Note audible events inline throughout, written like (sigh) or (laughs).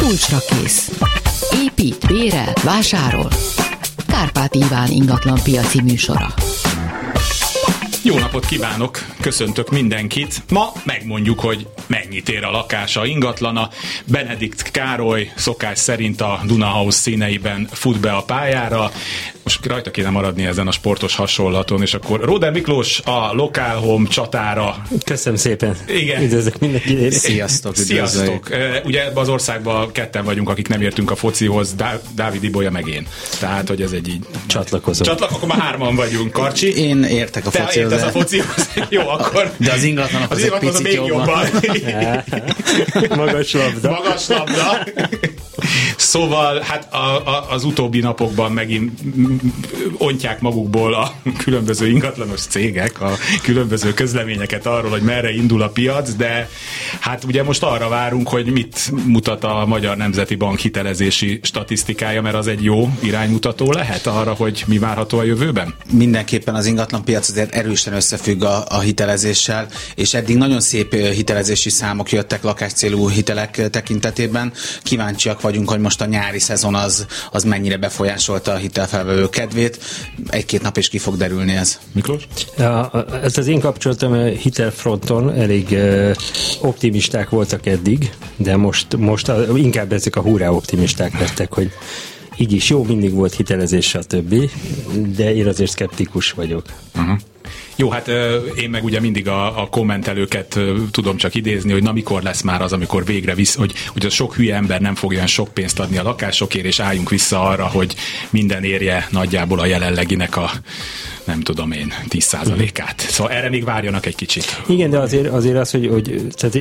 kulcsra kész. Épít, bérel, vásárol. Kárpát Iván ingatlan piaci műsora. Jó napot kívánok, köszöntök mindenkit. Ma megmondjuk, hogy mennyit ér a lakása ingatlana. Benedikt Károly szokás szerint a Dunahouse színeiben fut be a pályára most rajta kéne maradni ezen a sportos hasonlaton, és akkor Róder Miklós a Local Home csatára. Köszönöm szépen. Igen. Üdvözlök mindenkit. Sziasztok. Sziasztok. Ugye ebben az országban ketten vagyunk, akik nem értünk a focihoz, Dá- Dávid Ibolya meg én. Tehát, hogy ez egy így... Csatlakozom. Csatlak, akkor már hárman vagyunk. Karcsi? Én értek a Te focihoz. értesz a focihoz. (laughs) Jó, akkor... De az ingatlanok az az egy ingatlan az picit még jobban. jobban. (laughs) Magas labda. Magas labda. Szóval, hát a, a, az utóbbi napokban megint ontják magukból a különböző ingatlanos cégek a különböző közleményeket arról, hogy merre indul a piac, de hát ugye most arra várunk, hogy mit mutat a Magyar Nemzeti Bank hitelezési statisztikája, mert az egy jó iránymutató lehet arra, hogy mi várható a jövőben? Mindenképpen az ingatlan piac azért erősen összefügg a, a hitelezéssel, és eddig nagyon szép hitelezési számok jöttek lakáscélú hitelek tekintetében. Kíváncsiak vagyunk, hogy most a nyári szezon az, az mennyire befolyásolta a hitelfelvevő kedvét. Egy-két nap is ki fog derülni ez. Miklós? Ez az én kapcsolatom a hitelfronton elég uh, optimisták voltak eddig, de most, most inkább ezek a hurrá optimisták lettek, hogy így is jó, mindig volt hitelezés, stb. De én azért szkeptikus vagyok. Uh-huh. Jó, hát én meg ugye mindig a, a kommentelőket tudom csak idézni, hogy na mikor lesz már az, amikor végre visz, hogy, hogy az sok hülye ember nem fog olyan sok pénzt adni a lakásokért, és álljunk vissza arra, hogy minden érje nagyjából a jelenleginek a nem tudom én, 10%-át. Szóval erre még várjanak egy kicsit. Igen, de azért, azért az, hogy, hogy tehát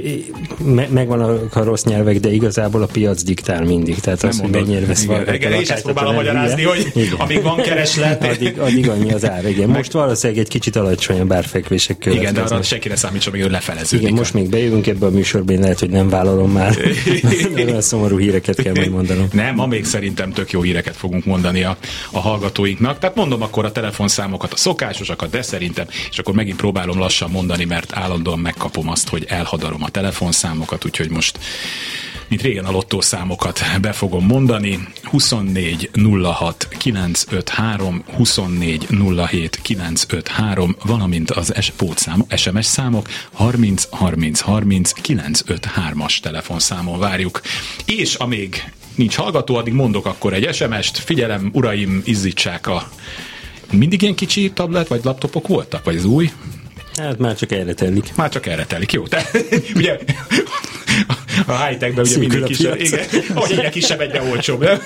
me, megvan a, rossz nyelvek, de igazából a piac diktál mindig. Tehát az, hogy mennyire vesz valaki. Igen, én is ezt próbálom magyarázni, hogy igen. amíg van kereslet. addig, addig annyi az ár, igen. Most valószínűleg egy kicsit alacsonyabb árfekvések következnek. Igen, de arra senkire számítson, hogy lefeleződik. Igen, most még bejövünk ebbe a műsorba, én lehet, hogy nem vállalom már. (laughs) Olyan szomorú híreket kell majd mondanom. Nem, ma még szerintem tök jó híreket fogunk mondani a, a hallgatóinknak. Tehát mondom akkor a telefonszámokat, a szokásosakat, de szerintem, és akkor megint próbálom lassan mondani, mert állandóan megkapom azt, hogy elhadarom a telefonszámokat, úgyhogy most mint régen a lottószámokat be fogom mondani. 24 06 953, 24 07 953, valamint az S-pótszám, SMS számok 30 30 30 953-as telefonszámon várjuk. És amíg nincs hallgató, addig mondok akkor egy SMS-t. Figyelem, uraim, izzítsák a mindig ilyen kicsi tablet vagy laptopok voltak, vagy az új? Hát már csak erre telik. Már csak erre telik, jó. De, (laughs) ugye a high-techben ugye mindig kisebb, igen, hogy egyre kisebb, egyre olcsóbb. Nem?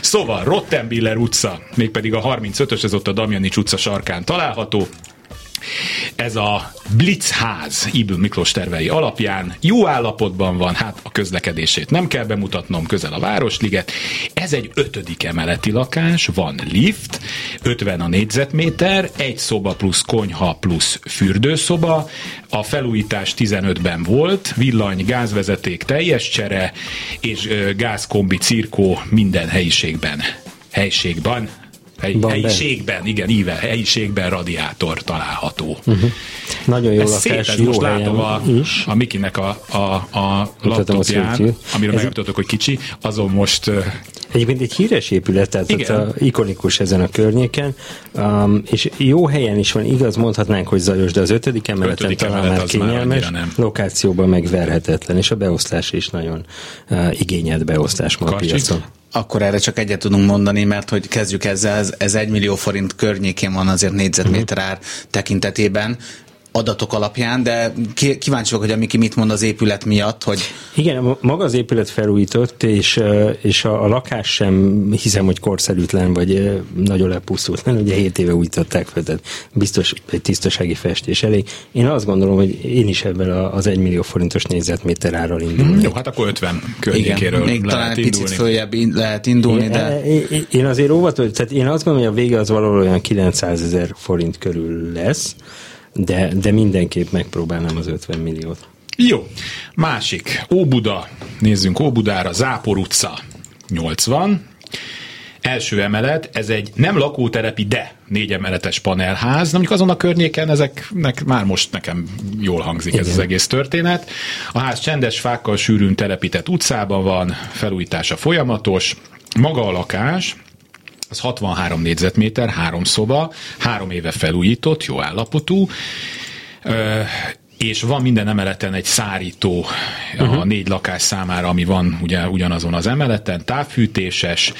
Szóval Rottenbiller utca, mégpedig a 35-ös, ez ott a Damjanics utca sarkán található. Ez a Blitzház Ibn Miklós tervei alapján jó állapotban van, hát a közlekedését nem kell bemutatnom, közel a Városliget. Ez egy ötödik emeleti lakás, van lift, 50 a négyzetméter, egy szoba plusz konyha plusz fürdőszoba, a felújítás 15-ben volt, villany, gázvezeték teljes csere, és gázkombi cirkó minden helyiségben. Helységben, Hely, helyiségben, igen, íve, helyiségben radiátor található. Uh-huh. Nagyon jó ez lakás, szép, jó most látom a, is. a Mikinek a, a, a laptopján, amiről megmutatok, hogy kicsi, azon most... Egyébként egy híres épület, tehát igen. a, ikonikus ezen a környéken, um, és jó helyen is van, igaz, mondhatnánk, hogy zajos, de az ötödik emeleten ötödik talán emelet már kényelmes, már lokációban megverhetetlen, és a beosztás is nagyon uh, igényelt beosztás ma a piacon. Akkor erre csak egyet tudunk mondani, mert hogy kezdjük ezzel, ez, egy millió forint környékén van azért négyzetméter ár tekintetében adatok alapján, de kíváncsi vagyok, hogy a Miki mit mond az épület miatt, hogy... Igen, maga az épület felújított, és, és a, a lakás sem hiszem, hogy korszerűtlen, vagy nagyon lepusztult. Nem, ugye 7 éve újították fel, tehát biztos egy tisztasági festés elég. Én azt gondolom, hogy én is ebben az 1 millió forintos négyzetméter árral indulnék. Hmm, jó, hát akkor 50 környékéről Igen, még lehet talán egy indulni. picit följebb lehet indulni, én, de... Én, én azért óvatos, tehát én azt gondolom, hogy a vége az valahol olyan 900 ezer forint körül lesz, de, de mindenképp megpróbálnám az 50 milliót. Jó. Másik. Óbuda. Nézzünk Óbudára. Zápor utca. 80. Első emelet. Ez egy nem lakóterepi, de négy emeletes panelház, mondjuk azon a környéken ezeknek már most nekem jól hangzik Igen. ez az egész történet. A ház csendes fákkal sűrűn telepített utcában van, felújítása folyamatos, maga a lakás, az 63 négyzetméter, három szoba, három éve felújított, jó állapotú, és van minden emeleten egy szárító uh-huh. a mhm. négy lakás számára, ami van ugye ugyanazon az emeleten, távfűtéses,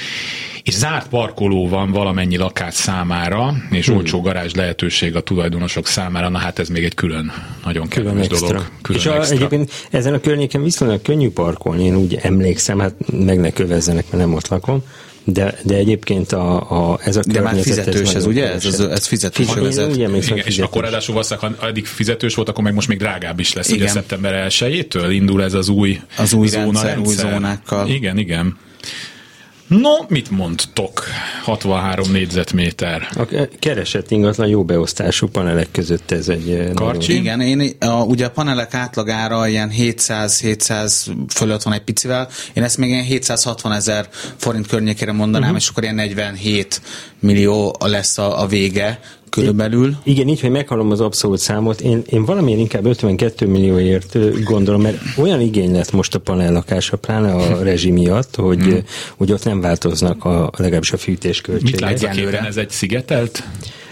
és zárt parkoló van valamennyi lakás számára, és hmm. olcsó garázs lehetőség a tulajdonosok számára, na hát ez még egy külön, nagyon külön kedves dolog. Külön és a, egyébként ezen a környéken viszonylag könnyű parkolni, én úgy emlékszem, hát meg ne kövezzenek, mert nem ott lakom, de, de egyébként a, a, ez a De már fizetős ez, ez ugye? Ez, ez, ez fizetős vezet. Igen, Igen, és akkor ráadásul valószínűleg, ha eddig fizetős volt, akkor meg most még drágább is lesz. Igen. Ugye szeptember 1-től indul ez az új az új zóna rendszer, rendszer. új zónákkal. Igen, igen. No, mit mondtok? 63 négyzetméter. A keresett ingatlan jó beosztású panelek között ez egy... Eh, Karcsi? Nagyon... Igen, én, a, ugye a panelek átlagára ilyen 700-700 fölött van egy picivel, én ezt még ilyen 760 ezer forint környékére mondanám, uh-huh. és akkor ilyen 47 millió lesz a, a vége, körülbelül. Igen, így, hogy meghallom az abszolút számot, én, én valamiért inkább 52 millióért gondolom, mert olyan igény lett most a panellakásra, pláne a (laughs) rezsi miatt, hogy, hmm. hogy ott nem változnak a, legalábbis a fűtésköltségek. Mit látsz a képen? Ez egy szigetelt?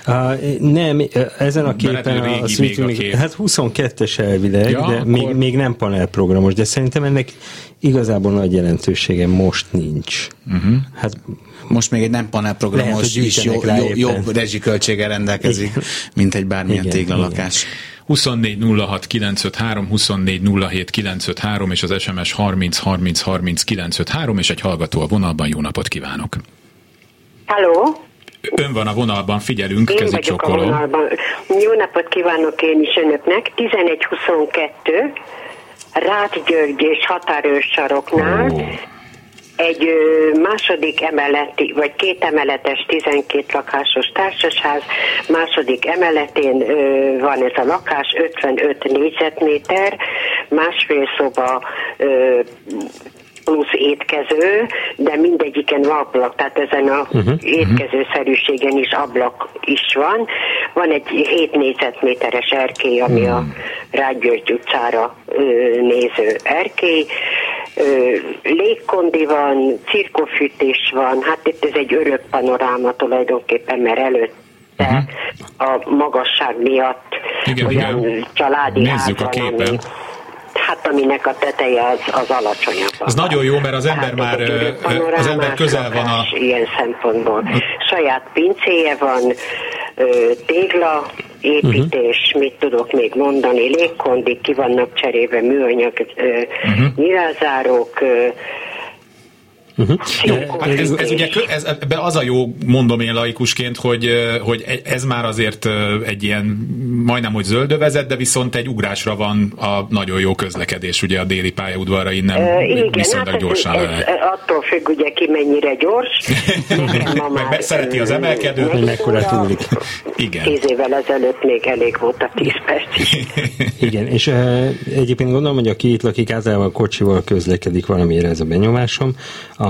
Uh, nem, ezen a képen a, a még, hát 22-es elvileg, ja, de akkor... még, még nem panelprogramos, de szerintem ennek igazából nagy jelentősége most nincs. Uh-huh. Hát most még egy nem panelprogramos is jó, jó, jobb rezsiköltséggel rendelkezik, Igen. mint egy bármilyen Igen, téglalakás. 24 06 953, 24 07 953 és az SMS 30 30 30 953 és egy hallgató a vonalban. Jó napot kívánok! Halló! Ön van a vonalban, figyelünk, én kezet csokolom. Jó napot kívánok én is önöknek. 1122 Rád György és Határős saroknál. Oh egy második emeleti, vagy két emeletes 12 lakásos társasház, második emeletén van ez a lakás, 55 négyzetméter, másfél szoba plusz étkező, de mindegyiken van ablak, tehát ezen a uh-huh, étkezőszerűségen is ablak is van. Van egy 7 négyzetméteres erkély, ami uh-huh. a Rágygyörgy utcára ö, néző erkély. Ö, légkondi van, cirkofűtés van, hát itt ez egy örök panoráma tulajdonképpen, mert előtt uh-huh. a magasság miatt igen, olyan igen. családi Nézzük ház van, a képen. Ami, Hát aminek a teteje az, az alacsonyabb. Az nagyon jó, mert az ember már az ember közel van a... Ilyen szempontból. Saját pincéje van, tégla, építés, uh-huh. mit tudok még mondani, légkondik, ki vannak cserébe műanyag uh-huh. nyilázárók, Uh-huh. Jó, hát ez, ez ugye ez, ebbe az a jó, mondom én laikusként, hogy, hogy ez már azért egy ilyen majdnem, hogy zöldövezet, de viszont egy ugrásra van a nagyon jó közlekedés, ugye a déli pályaudvarra innen uh, igen, viszonylag hát gyorsan ez, ez, attól függ, ugye ki mennyire gyors. (laughs) Meg szereti az emelkedőt. Hogy mekkora túlik. Igen. Tíz évvel ezelőtt még elég volt a tíz perc. (laughs) igen, és egyébként gondolom, hogy aki itt lakik, általában kocsival közlekedik valamiért ez a benyomásom. A,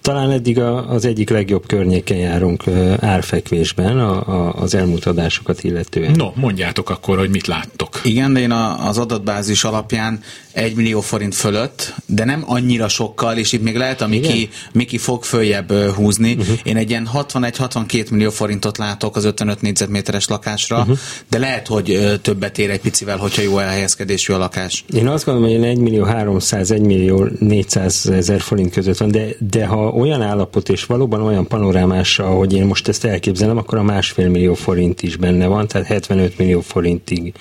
talán eddig a, az egyik legjobb környéken járunk árfekvésben a, a, az elmúlt adásokat illetően. No, mondjátok akkor, hogy mit láttok. Igen, de én a, az adatbázis alapján 1 millió forint fölött, de nem annyira sokkal, és itt még lehet, a Miki, Miki fog följebb húzni. Uh-huh. Én egy ilyen 61-62 millió forintot látok az 55 négyzetméteres lakásra, uh-huh. de lehet, hogy többet ér egy picivel, hogyha jó elhelyezkedésű a lakás. Én azt gondolom, hogy 1 millió 300, 1 millió 400 ezer forint között van, de, de ha olyan állapot és valóban olyan panorámás, ahogy én most ezt elképzelem, akkor a másfél millió forint is benne van, tehát 75 millió forintig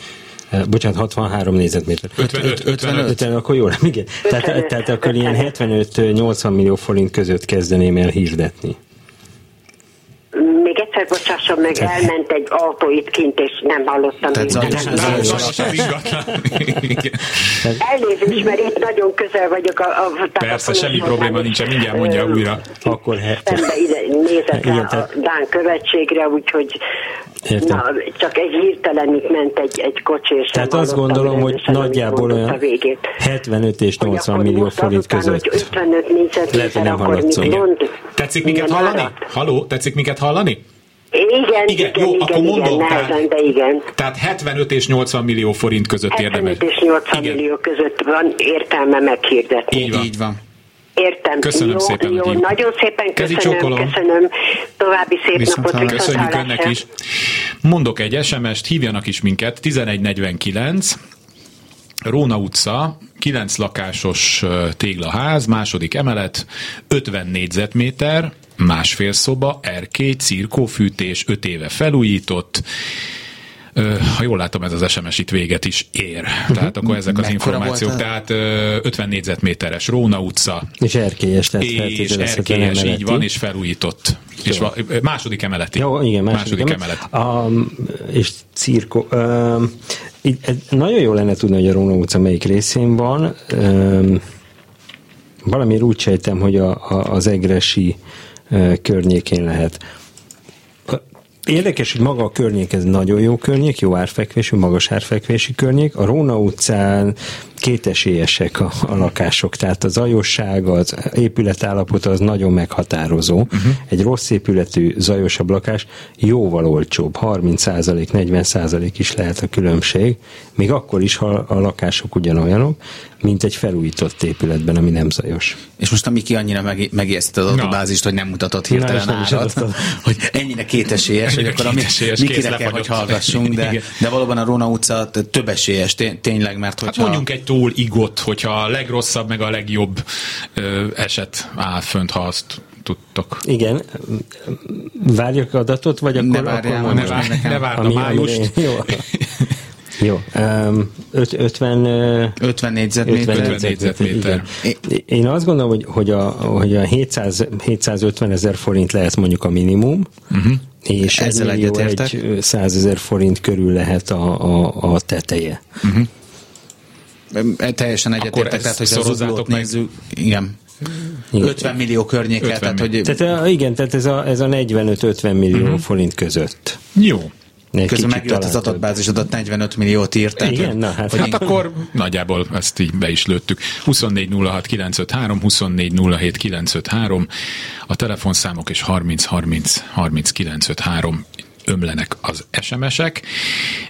bocsánat, 63 négyzetméter. 55, 55. 50, akkor jó, nem, igen. Tehát, tehát akkor ilyen 75-80 millió forint között kezdeném el hirdetni egyszer bocsásson meg, elment egy autó itt kint, és nem hallottam. Elnézést, mert itt nagyon közel vagyok. A, a, Persze, semmi probléma nincsen, mindjárt mondja újra. Akkor Szembe ide nézett rá a Dán követségre, úgyhogy Értem. Na, csak egy hirtelen itt ment egy, egy kocsi, és Tehát azt gondolom, hogy nagyjából olyan 75 és 80 millió forint között. 55 négyzetméter, Lehet, hogy nem Tetszik minket hallani? Halló, tetszik minket hallani? Igen, Igen, igen, jó, igen, akkor igen, mondom, nehezen, tehát- de igen. Tehát 75 és 80 millió forint között 75 érdemes. és 80 Igen. millió között van értelme meghirdetni. Így van. Így van. Értem. Köszönöm jó, szépen, Jó, hívott. nagyon szépen köszönöm, csókolom. köszönöm. További szép Viszont napot, viszont Köszönjük hallásra. önnek is. Mondok egy SMS-t, hívjanak is minket, 1149, Róna utca, 9 lakásos téglaház, második emelet, 50 négyzetméter, másfél szoba, erkély, cirkófűtés, 5 éve felújított, ha jól látom, ez az SMS itt véget is ér. Tehát akkor ezek az Mekkora információk. Tehát ö, 50 négyzetméteres Róna utca, És erkélyes, és erkélyes, így van, és felújított. És va, második emeleti. Jó, igen, második, második emelet. és cirko. Um, így, nagyon jó lenne tudni, hogy a Róna utca melyik részén van. Um, valamiért úgy sejtem, hogy a, a, az Egresi környékén lehet. Érdekes, hogy maga a környék, ez nagyon jó környék, jó árfekvésű, magas árfekvési környék. A Róna utcán kétesélyesek a, a lakások, tehát az zajosság, az épületállapot az nagyon meghatározó. Uh-huh. Egy rossz épületű, zajosabb lakás jóval olcsóbb, 30%, 40% is lehet a különbség, még akkor is, ha a lakások ugyanolyanok, mint egy felújított épületben, ami nem zajos. És most a Miki annyira meg, megijesztett az Na. adatbázist, hogy nem mutatott Na, hirtelen nem is árat, adott. (laughs) hogy ennyire kétesélyes, hogy Ennyire akkor a Mi- kétesélyes, Mikire kell, hogy hallgassunk, de, de valóban a Róna utca több esélyes, té- tényleg, mert Hát hogyha... mondjunk egy túl igot, hogyha a legrosszabb, meg a legjobb ö, eset áll fönt, ha azt tudtok. Igen, várjak adatot, vagy akkor... Ne várjál, akkor ne nekem. Ne várd a májust. (laughs) Jó. Jó. Um, öt, 50... ö, 50 négyzetméter. 50 négyzetméter. Én azt gondolom, hogy, hogy a, hogy a 700, 750 ezer forint lehet mondjuk a minimum, uh-huh. és Ezzel egyetértek. egy 100 ezer forint körül lehet a, a, a teteje. E, Teljesen ezt tehát hogy az meg. nézzük, igen. Igen. 50 millió környéke, 50 tehát hogy Tehát igen, tehát ez a, ez a 45-50 millió uh-huh. forint között. Jó. Egy közben megjött az több. adatbázisodat 45 milliót írt. tehát, Igen, hogy- na hát, Hát akkor nagyjából ezt így be is lőttük. 24 06 953, 24 07 953, a telefonszámok és 30 30 30 953 ömlenek az SMS-ek.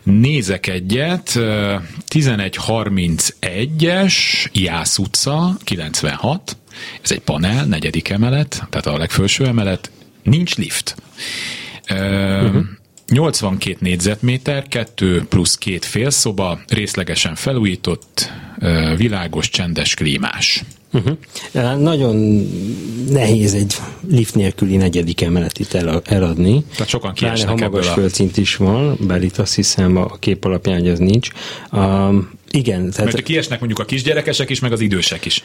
Nézek egyet, ö, 1131-es Jász utca, 96, ez egy panel, negyedik emelet, tehát a legfelső emelet, nincs lift. Uh-huh. 82 négyzetméter, 2 plusz 2 félszoba, részlegesen felújított, világos, csendes, klímás. Uh-huh. Nagyon nehéz egy lift nélküli negyedik emeletit el, eladni. Tehát sokan kiesnek ha magas ebből a- földszint is van, bár itt azt hiszem a kép alapján, hogy az nincs. Um, igen, tehát Mert kiesnek mondjuk a kisgyerekesek is, meg az idősek is.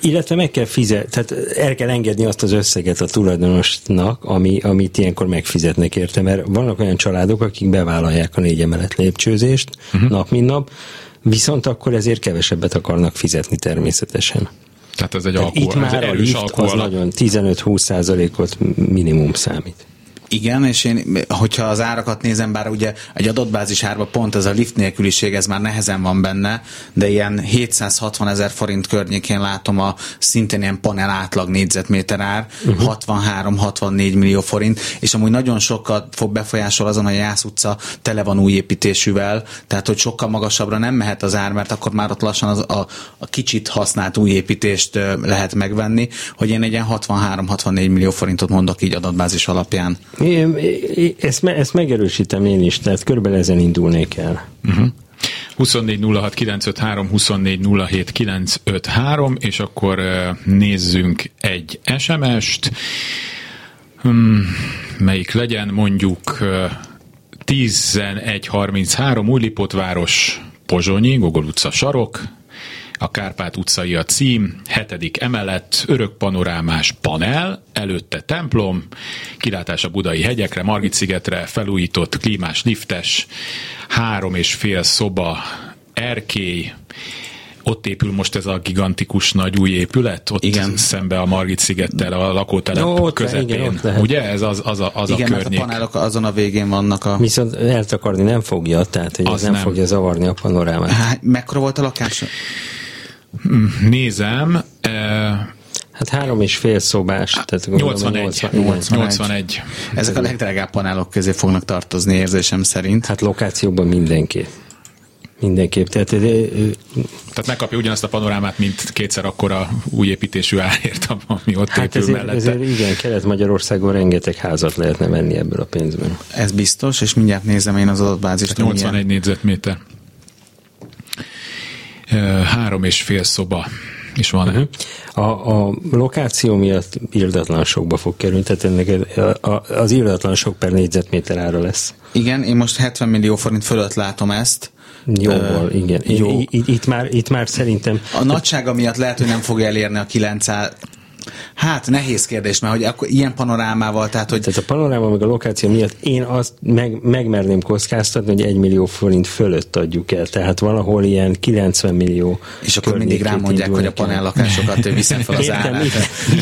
illetve meg kell fizetni, tehát el kell engedni azt az összeget a tulajdonosnak, ami, amit ilyenkor megfizetnek érte, mert vannak olyan családok, akik bevállalják a négy emelet lépcsőzést uh-huh. nap mint nap, viszont akkor ezért kevesebbet akarnak fizetni természetesen. Tehát ez egy Tehát alkú, itt ez már a erős lift alkú az nagyon 15-20 százalékot minimum számít. Igen, és én, hogyha az árakat nézem, bár ugye egy adatbázis árba pont ez a lift nélküliség, ez már nehezen van benne, de ilyen 760 ezer forint környékén látom a szintén ilyen panel átlag négyzetméter ár, uh-huh. 63-64 millió forint, és amúgy nagyon sokat fog befolyásol azon, hogy a Jász utca tele van új építésűvel, tehát hogy sokkal magasabbra nem mehet az ár, mert akkor már ott lassan az, a, a kicsit használt új építést lehet megvenni, hogy én egy ilyen 63-64 millió forintot mondok így adatbázis alapján. Ezt, ezt megerősítem én is, tehát körülbelül ezen indulnék el. 24 06 953, 24 07 953, és akkor nézzünk egy SMS-t. Hmm, melyik legyen mondjuk ö, 1133 Újlipótváros, Pozsonyi, Gogol utca sarok, a Kárpát utcai a cím, hetedik emelet, örök panorámás panel, előtte templom, kilátás a budai hegyekre, Margit szigetre, felújított klímás liftes, három és fél szoba, erkély, ott épül most ez a gigantikus nagy új épület, ott Igen. szembe a Margit szigettel, a lakótelep Ó, ott le- közepén. igen, ott lehet. Ugye ez az, az a, az Igen, a mert a környék. panelok azon a végén vannak a... Viszont eltakarni nem fogja, tehát hogy Az az nem, nem. fogja zavarni a panorámát. Hát, mekkora volt a lakás? Nézem, eh, Hát három és fél szobás. Tehát 81. 80, 81. 81. Ezek a legdrágább panelok közé fognak tartozni érzésem szerint. Hát lokációban mindenki. Mindenképp. Tehát, Tehát megkapja ugyanazt a panorámát, mint kétszer akkora új építésű árért, ami ott hát épül ezért, mellette. Ezért igen, Kelet-Magyarországon rengeteg házat lehetne venni ebből a pénzből. Ez biztos, és mindjárt nézem én az adatbázist. 81 milyen... négyzetméter. Három és fél szoba is van. Uh-huh. A, a lokáció miatt irdatlan sokba fog kerülni, tehát ennek az irdatlan sok per négyzetméter ára lesz. Igen, én most 70 millió forint fölött látom ezt. Jóval, uh, igen. Jó. Itt, itt, már, itt már szerintem... A nagysága miatt lehet, hogy nem fog elérni a 900, Hát nehéz kérdés, mert hogy akkor ilyen panorámával, tehát hogy... Tehát a panoráma meg a lokáció miatt én azt meg, megmerném kockáztatni, hogy egy millió forint fölött adjuk el, tehát valahol ilyen 90 millió És akkor mindig rámondják, hogy a panellakásokat viszem fel az árát.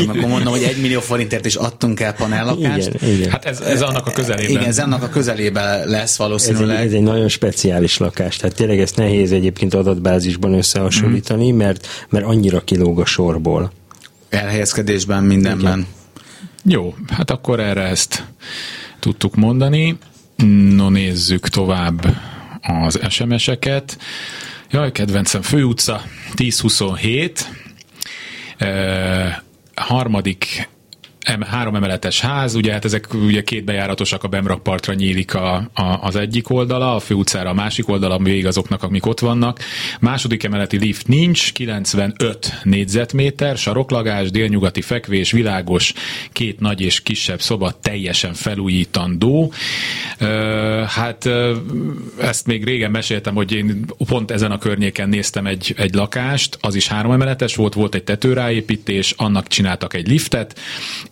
Akkor mondom, hogy egy millió forintért is adtunk el panellakást. Igen, igen. Hát ez, ez annak a közelében. Igen, ez annak a közelében lesz valószínűleg. Ez egy, ez egy nagyon speciális lakás, tehát tényleg ezt nehéz egyébként adatbázisban összehasonlítani, mm. mert, mert annyira kilóg a sorból elhelyezkedésben, mindenben. Igen. Jó, hát akkor erre ezt tudtuk mondani. No nézzük tovább az SMS-eket. Jaj, kedvencem, Főutca 1027. E, harmadik em, három emeletes ház, ugye hát ezek ugye két bejáratosak, a Bemrakpartra nyílik a, a, az egyik oldala, a főutcára a másik oldala, végig azoknak, amik ott vannak. Második emeleti lift nincs, 95 négyzetméter, saroklagás, délnyugati fekvés, világos, két nagy és kisebb szoba teljesen felújítandó. Hát ezt még régen meséltem, hogy én pont ezen a környéken néztem egy, egy lakást, az is három emeletes volt, volt egy tetőráépítés, annak csináltak egy liftet,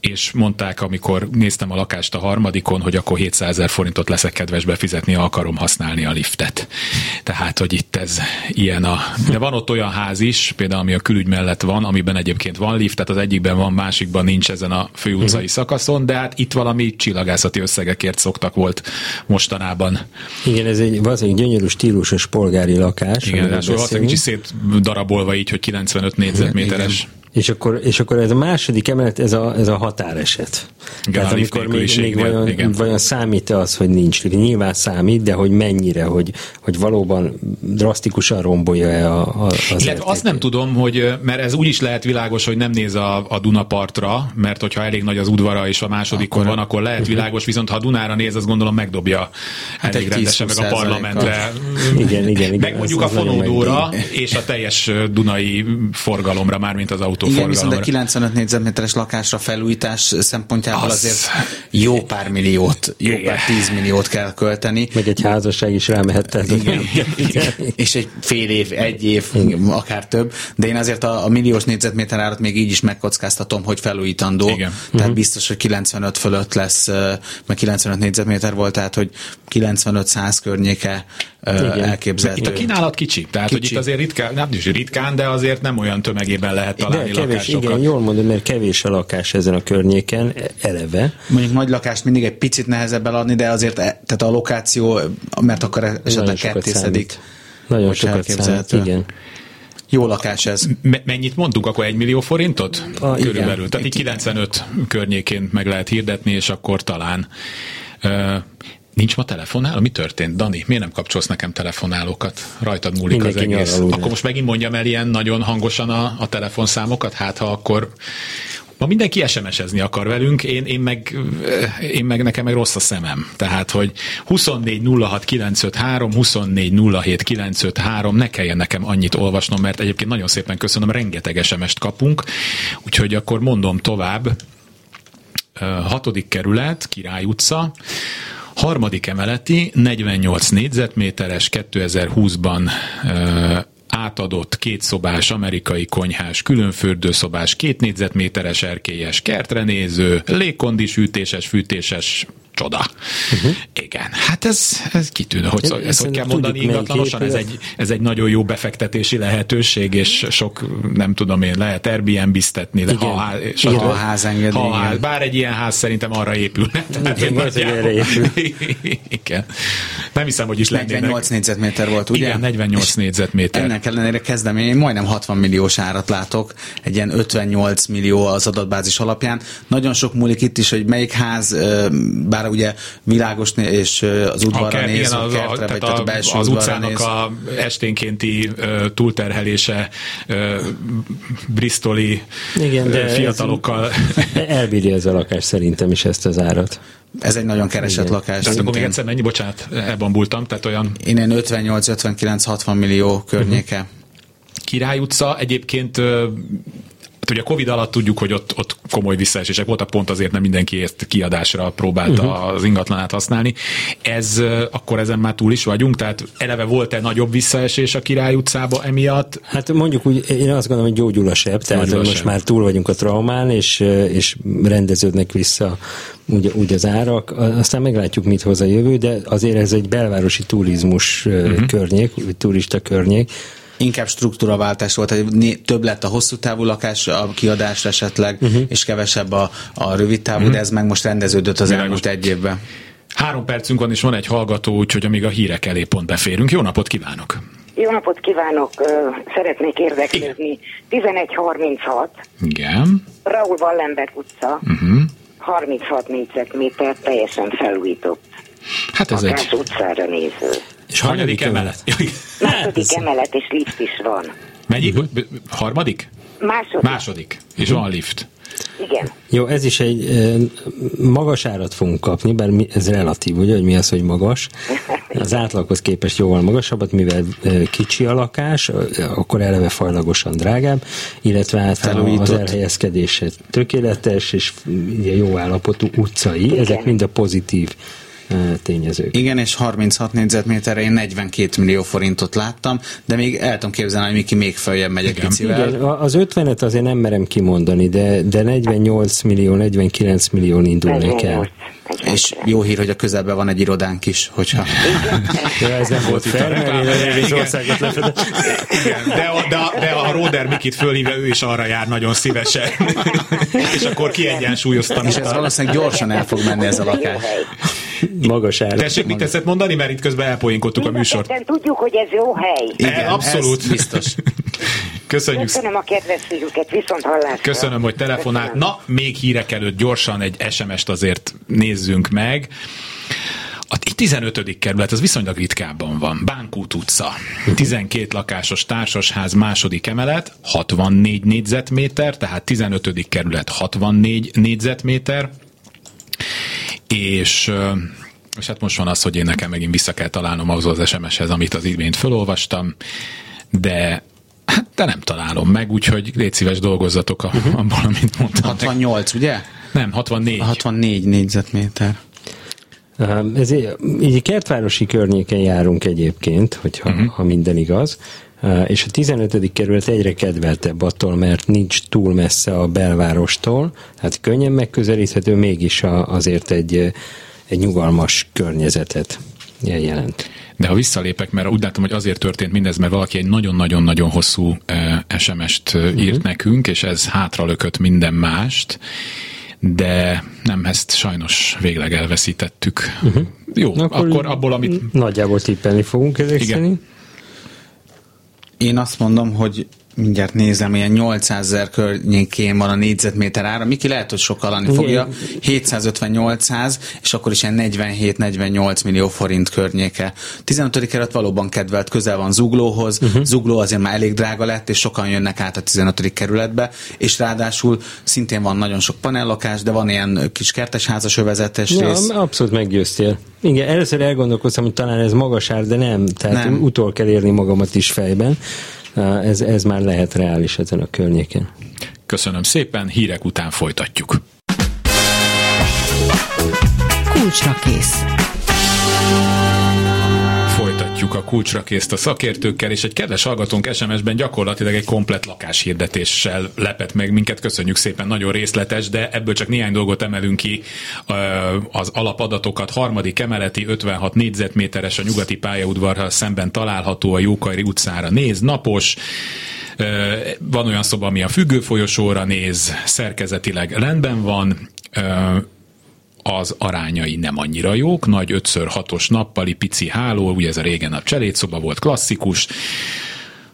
és mondták, amikor néztem a lakást a harmadikon, hogy akkor 700 ezer forintot leszek kedves befizetni, akarom használni a liftet. Tehát, hogy itt ez ilyen a... De van ott olyan ház is, például ami a külügy mellett van, amiben egyébként van lift, tehát az egyikben van, másikban nincs ezen a főutcai uh-huh. szakaszon, de hát itt valami csillagászati összegekért szoktak volt mostanában. Igen, ez egy valószínűleg gyönyörű stílusos polgári lakás. Igen, valószínűleg kicsit szét darabolva így, hogy 95 négyzetméteres. Igen. És akkor, és akkor ez a második emelet, ez a, ez a határeset. Igen, Tehát amikor még, még vajon, igen. vajon számít-e az, hogy nincs Nyilván számít, de hogy mennyire, hogy, hogy valóban drasztikusan rombolja-e a, a, az Illetve azt nem tudom, hogy mert ez úgy is lehet világos, hogy nem néz a, a Dunapartra, mert hogyha elég nagy az udvara és a másodikon akkor, van, akkor lehet világos, viszont ha Dunára néz, azt gondolom megdobja hát elég rendesen meg a parlamentre. Igen, igen, igen. Meg mondjuk a fonódóra és a teljes Dunai forgalomra, mármint az autó igen, viszont a 95 négyzetméteres lakásra felújítás szempontjából az... azért jó pár milliót, jó igen. pár tízmilliót kell költeni. Meg egy házasság is rámehet. Igen. igen. És egy fél év, egy év, igen. akár több. De én azért a, a milliós négyzetméter árat még így is megkockáztatom, hogy felújítandó. Igen. Tehát uh-huh. biztos, hogy 95 fölött lesz, mert 95 négyzetméter volt, tehát hogy 95-100 környéke igen. elképzelhető. Itt a kínálat kicsi, tehát kicsi. hogy itt azért ritkán, nem is ritkán, de azért nem olyan tömegében lehet találni de kevés, lakásokat. Igen, jól mondod, mert kevés a lakás ezen a környéken, eleve. Mondjuk nagy lakást mindig egy picit nehezebb eladni, de azért e, tehát a lokáció, mert akkor esetleg kettészedik. Nagyon sokat számít, igen. Jó lakás ez. Mennyit mondtunk akkor? Egy millió forintot? A, Körülbelül. Igen. Tehát 95 környékén meg lehet hirdetni, és akkor talán Nincs ma telefonáló? Mi történt? Dani, miért nem kapcsolsz nekem telefonálókat? Rajtad múlik Mindenki az egész. Akkor most megint mondjam el ilyen nagyon hangosan a, a telefonszámokat? Hát ha akkor Ma mindenki SMS-ezni akar velünk, én, én, meg, én meg nekem meg rossz a szemem. Tehát, hogy 24 06 953, 24 07 953, ne kelljen nekem annyit olvasnom, mert egyébként nagyon szépen köszönöm, rengeteg SMS-t kapunk, úgyhogy akkor mondom tovább. Hatodik kerület, Király utca, Harmadik emeleti, 48 négyzetméteres, 2020-ban átadott kétszobás amerikai konyhás, különfürdőszobás, két négyzetméteres erkélyes, kertre néző, légkondis, fűtéses, fűtéses csoda. Uh-huh. Igen, hát ez, ez kitűnő, hogy, szó, ez, hogy kell mondani ingatlanosan, ez egy, ez egy nagyon jó befektetési lehetőség, és sok, nem tudom én, lehet Airbnb-biztetni, de ha, ház, igen, ha ház engedi, ha ház, bár egy ilyen ház szerintem arra épülne. Igen, az, erre épül. (laughs) igen. Nem hiszem, hogy is lennének. 48 négyzetméter volt, ugye? Igen, 48 és négyzetméter. Ennek ellenére kezdem, én majdnem 60 milliós árat látok, egy ilyen 58 millió az adatbázis alapján. Nagyon sok múlik itt is, hogy melyik ház, bár ugye világos és az udvarra néz, igen, az, kertre, tehát, vagy, a, tehát a az utcának néz. a esténkénti uh, túlterhelése uh, bristoli igen, de fiatalokkal. (laughs) elbírja ez a lakás szerintem is ezt az árat. Ez egy nagyon keresett Igen. lakás. Tehát akkor még egyszer mennyi, bocsánat, elbambultam, tehát olyan... Én 58-59-60 millió környéke. Uh-huh. Király utca egyébként Hát ugye a Covid alatt tudjuk, hogy ott, ott komoly visszaesések voltak, pont azért nem mindenki ezt kiadásra próbálta uh-huh. az ingatlanát használni. Ez, akkor ezen már túl is vagyunk, tehát eleve volt-e nagyobb visszaesés a Király utcába emiatt? Hát mondjuk úgy, én azt gondolom, hogy gyógyul a seb, tehát gyógyul most seb. már túl vagyunk a traumán, és, és rendeződnek vissza úgy, úgy az árak. Aztán meglátjuk, mit hoz a jövő, de azért ez egy belvárosi turizmus uh-huh. környék, turista környék, inkább struktúraváltás volt, hogy több lett a hosszú távú lakás, a kiadás esetleg, uh-huh. és kevesebb a, a rövid távú, uh-huh. de ez meg most rendeződött az Világos. elmúlt egy évben. Három percünk van, és van egy hallgató, úgyhogy amíg a hírek elé pont beférünk. Jó napot kívánok! Jó napot kívánok! Szeretnék érdeklődni. 1136. Igen. Raúl Wallenberg utca. Uh-huh. 36 négyzetméter, teljesen felújított. Hát ez egy... utcára néző. És hanyadik emelet? (laughs) Második emelet, és lift is van. Mennyi? Uh-huh. Harmadik? Második. Második. És van lift. Igen. Jó, ez is egy e, magas árat fogunk kapni, bár mi, ez relatív, ugye, hogy mi az, hogy magas. (laughs) Az átlaghoz képest jóval magasabbat, mivel e, kicsi a lakás, akkor eleve fajlagosan drágább, illetve hát az elhelyezkedése tökéletes, és jó állapotú utcai, Igen. ezek mind a pozitív tényezők. Igen, és 36 négyzetméterre én 42 millió forintot láttam, de még el tudom képzelni, hogy Miki még följebb megy egy picivel. Igen, az 50-et azért nem merem kimondani, de, de 48 millió, 49 millió indul nekem. És jó hír, hogy a közelben van egy irodánk is, hogyha... ja, ez nem volt fel, mert országot Igen, de, a, de, de a Roder Mikit fölhívja, ő is arra jár nagyon szívesen. (laughs) és akkor kiegyensúlyoztam. És ez valószínűleg gyorsan el fog menni ez a lakás. Magas ára. Tessék, mit teszed mondani, mert itt közben elpoénkodtuk a műsort. tudjuk, hogy ez jó hely. Igen, abszolút. biztos. (laughs) Köszönjük. Köszönöm a kedves fiúket, viszont hallásra. Köszönöm, hogy telefonált. Na, még hírek előtt gyorsan egy SMS-t azért nézzünk meg. A 15. kerület, az viszonylag ritkábban van. Bánkút utca. 12 lakásos társasház második emelet, 64 négyzetméter, tehát 15. kerület 64 négyzetméter, és és hát most van az, hogy én nekem megint vissza kell találnom ahhoz az SMS-hez, amit az imént felolvastam, de Hát de nem találom meg, úgyhogy légy szíves dolgozzatok a, uh-huh. abból, amit mondtam. 68, ugye? Nem, 64. 64 négyzetméter. Ez így kertvárosi környéken járunk egyébként, hogyha uh-huh. ha minden igaz. És a 15. kerület egyre kedveltebb attól, mert nincs túl messze a belvárostól, hát könnyen megközelíthető, mégis azért egy, egy nyugalmas környezetet jelent. De ha visszalépek, mert úgy látom, hogy azért történt mindez, mert valaki egy nagyon-nagyon-nagyon hosszú SMS-t uh-huh. írt nekünk, és ez hátralökött minden mást, de nem ezt sajnos végleg elveszítettük. Uh-huh. Jó, akkor, akkor abból, amit... Nagyjából tippelni fogunk ezek Igen. szerint. Én azt mondom, hogy mindjárt nézem, ilyen 800 ezer környékén van a négyzetméter ára. Miki lehet, hogy sokkal alani fogja. 750-800, és akkor is ilyen 47-48 millió forint környéke. 15. kerület valóban kedvelt, közel van Zuglóhoz. Uh-huh. Zugló azért már elég drága lett, és sokan jönnek át a 15. kerületbe, és ráadásul szintén van nagyon sok panellakás, de van ilyen kis kertesházas övezetes ja, rész. Abszolút meggyőztél. Igen, először elgondolkoztam, hogy talán ez magas ár, de nem. Tehát nem. utol kell érni magamat is fejben ez, ez már lehet reális ezen a környéken. Köszönöm szépen, hírek után folytatjuk. Kulcsra kész. Folytatjuk a kulcsra készt a szakértőkkel, és egy kedves hallgatónk SMS-ben gyakorlatilag egy komplet lakáshirdetéssel lepett meg minket. Köszönjük szépen, nagyon részletes, de ebből csak néhány dolgot emelünk ki. Az alapadatokat, harmadik emeleti, 56 négyzetméteres a nyugati pályaudvarral szemben található a Jókairi utcára néz, napos, van olyan szoba, ami a függő folyosóra néz, szerkezetileg rendben van, az arányai nem annyira jók, nagy 5x6-os nappali pici háló, ugye ez a régen a cselédszoba volt klasszikus,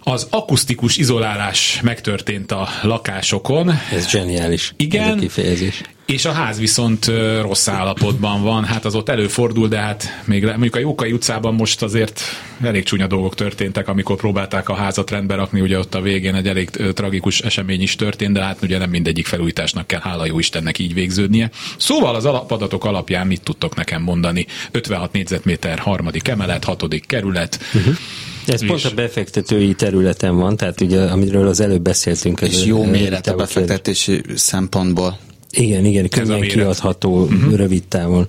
az akusztikus izolálás megtörtént a lakásokon. Ez zseniális. Igen. Ez a kifejezés. És a ház viszont rossz állapotban van, hát az ott előfordul, de hát még le, mondjuk a Jókai utcában most azért elég csúnya dolgok történtek, amikor próbálták a házat rendbe rakni, ugye ott a végén egy elég tragikus esemény is történt, de hát ugye nem mindegyik felújításnak kell, hála jó Istennek így végződnie. Szóval az alapadatok alapján mit tudtok nekem mondani? 56 négyzetméter, harmadik emelet, hatodik kerület. Uh-huh. Ez és... pont a befektetői területen van, tehát ugye, amiről az előbb beszéltünk. És jó méret a befektetési szempontból. Igen, igen, könnyen kiadható uh-huh. rövid távon.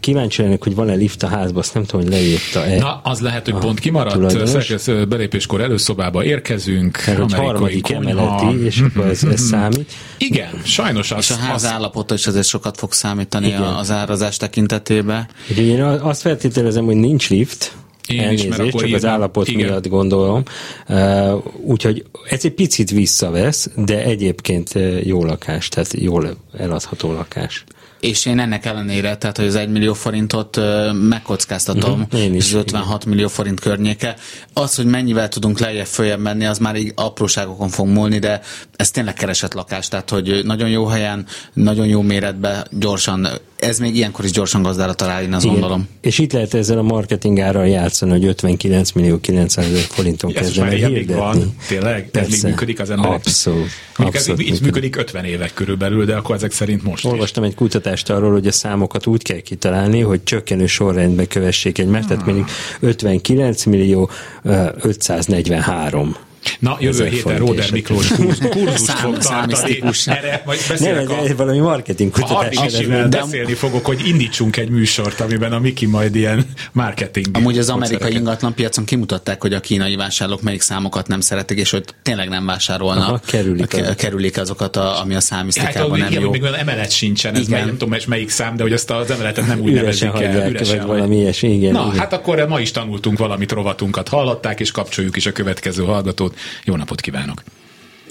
Kíváncsi lennék, hogy van-e lift a házba, azt nem tudom, hogy leírta-e. Na, az lehet, hogy pont kimaradt. Szerkesz belépéskor előszobába érkezünk. Mert hogy harmadik emeleti, és akkor ez, ez számít. Igen, sajnos az. És a ház az... állapota is azért sokat fog számítani igen. az árazás tekintetében. Ugye én azt feltételezem, hogy nincs lift, én Elnézést, is, mert akkor csak az állapot igen. miatt gondolom. Uh, úgyhogy ez egy picit visszavesz, de egyébként jó lakás, tehát jól eladható lakás és én ennek ellenére, tehát hogy az 1 millió forintot megkockáztatom, uh-huh. Én is, és az 56 igen. millió forint környéke. Az, hogy mennyivel tudunk lejjebb följebb menni, az már így apróságokon fog múlni, de ez tényleg keresett lakás, tehát hogy nagyon jó helyen, nagyon jó méretben, gyorsan ez még ilyenkor is gyorsan gazdára talál, én azt Igen. gondolom. És itt lehet ezzel a marketing árral játszani, hogy 59 millió 900 ezer forinton kezdenek hirdetni. van, tényleg? Persze. Ez még működik az emberek? Abszolút. abszolút ez, működik 50 évek körülbelül, de akkor ezek szerint most Olvastam is. egy kutatást arról, hogy a számokat úgy kell kitalálni, hogy csökkenő sorrendbe kövessék egymást, hmm. tehát mondjuk 59 millió 543 Na, jövő héten Róder Miklós kurzust (laughs) fog tartani. Erre majd beszélek nem, a... valami marketing kutatás. A beszélni fogok, hogy indítsunk egy műsort, amiben a Miki majd ilyen marketing. Amúgy az amerikai ingatlan piacon kimutatták, hogy a kínai vásárlók melyik számokat nem szeretik, és hogy tényleg nem vásárolnak. Aha, kerülik, a, kerülik azokat, a, ami a számisztikában hát, nem igen, jó. Még emelet sincsen, ez igen. nem tudom, melyik szám, de hogy azt az emeletet nem úgy nevezik el. Üresen vagy valami ilyesmi, igen. Na, hát akkor ma is tanultunk valamit, rovatunkat hallották, és kapcsoljuk is a következő hallgatót. Jó napot kívánok!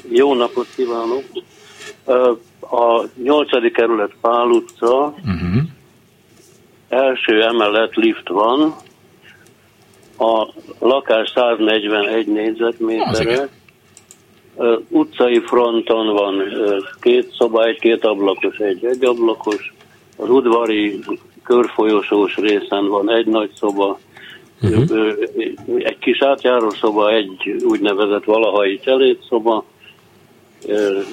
Jó napot kívánok! A nyolcadik kerület Pál utca, uh-huh. első emelet lift van, a lakás 141 négyzetméterre, uh, utcai fronton van két szoba, egy két ablakos, egy egy ablakos, az udvari körfolyosós részen van egy nagy szoba, Uh-huh. Egy kis átjáró szoba, egy úgynevezett valahai cselédszoba,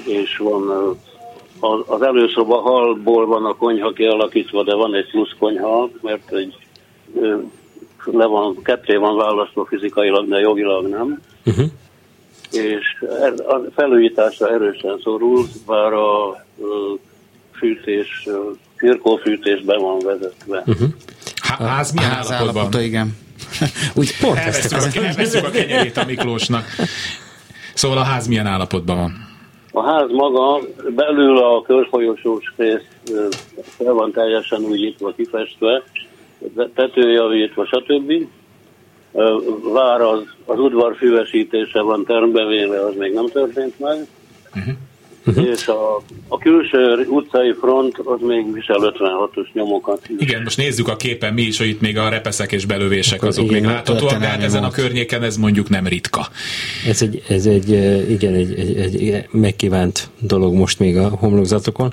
és van az előszoba halból van a konyha kialakítva, de van egy plusz konyha, mert egy le van, ketté van választva fizikailag, de jogilag nem. Uh-huh. És a felújításra erősen szorul, bár a fűtés, firkófűtés be van vezetve. Uh-huh. Ház milyen állapotban? állapota, igen. (laughs) Úgy pont elvesztük, a, elvesztük a kenyerét a Miklósnak. Szóval a ház milyen állapotban van? A ház maga belül a körfolyosós rész fel van teljesen újítva, kifestve, tetőjavítva, stb. Vár az, az udvar füvesítése van termbevéve, az még nem történt meg. Uh-huh. Uh-huh. És a, a külső utcai front az még visel 56-os nyomokat. Igen, most nézzük a képen mi is, hogy itt még a repeszek és belövésekek Akkor azok igen, még láthatóak, de hát ezen a környéken ez mondjuk nem ritka. Ez egy, ez egy igen, egy, egy, egy megkívánt dolog most még a homlokzatokon.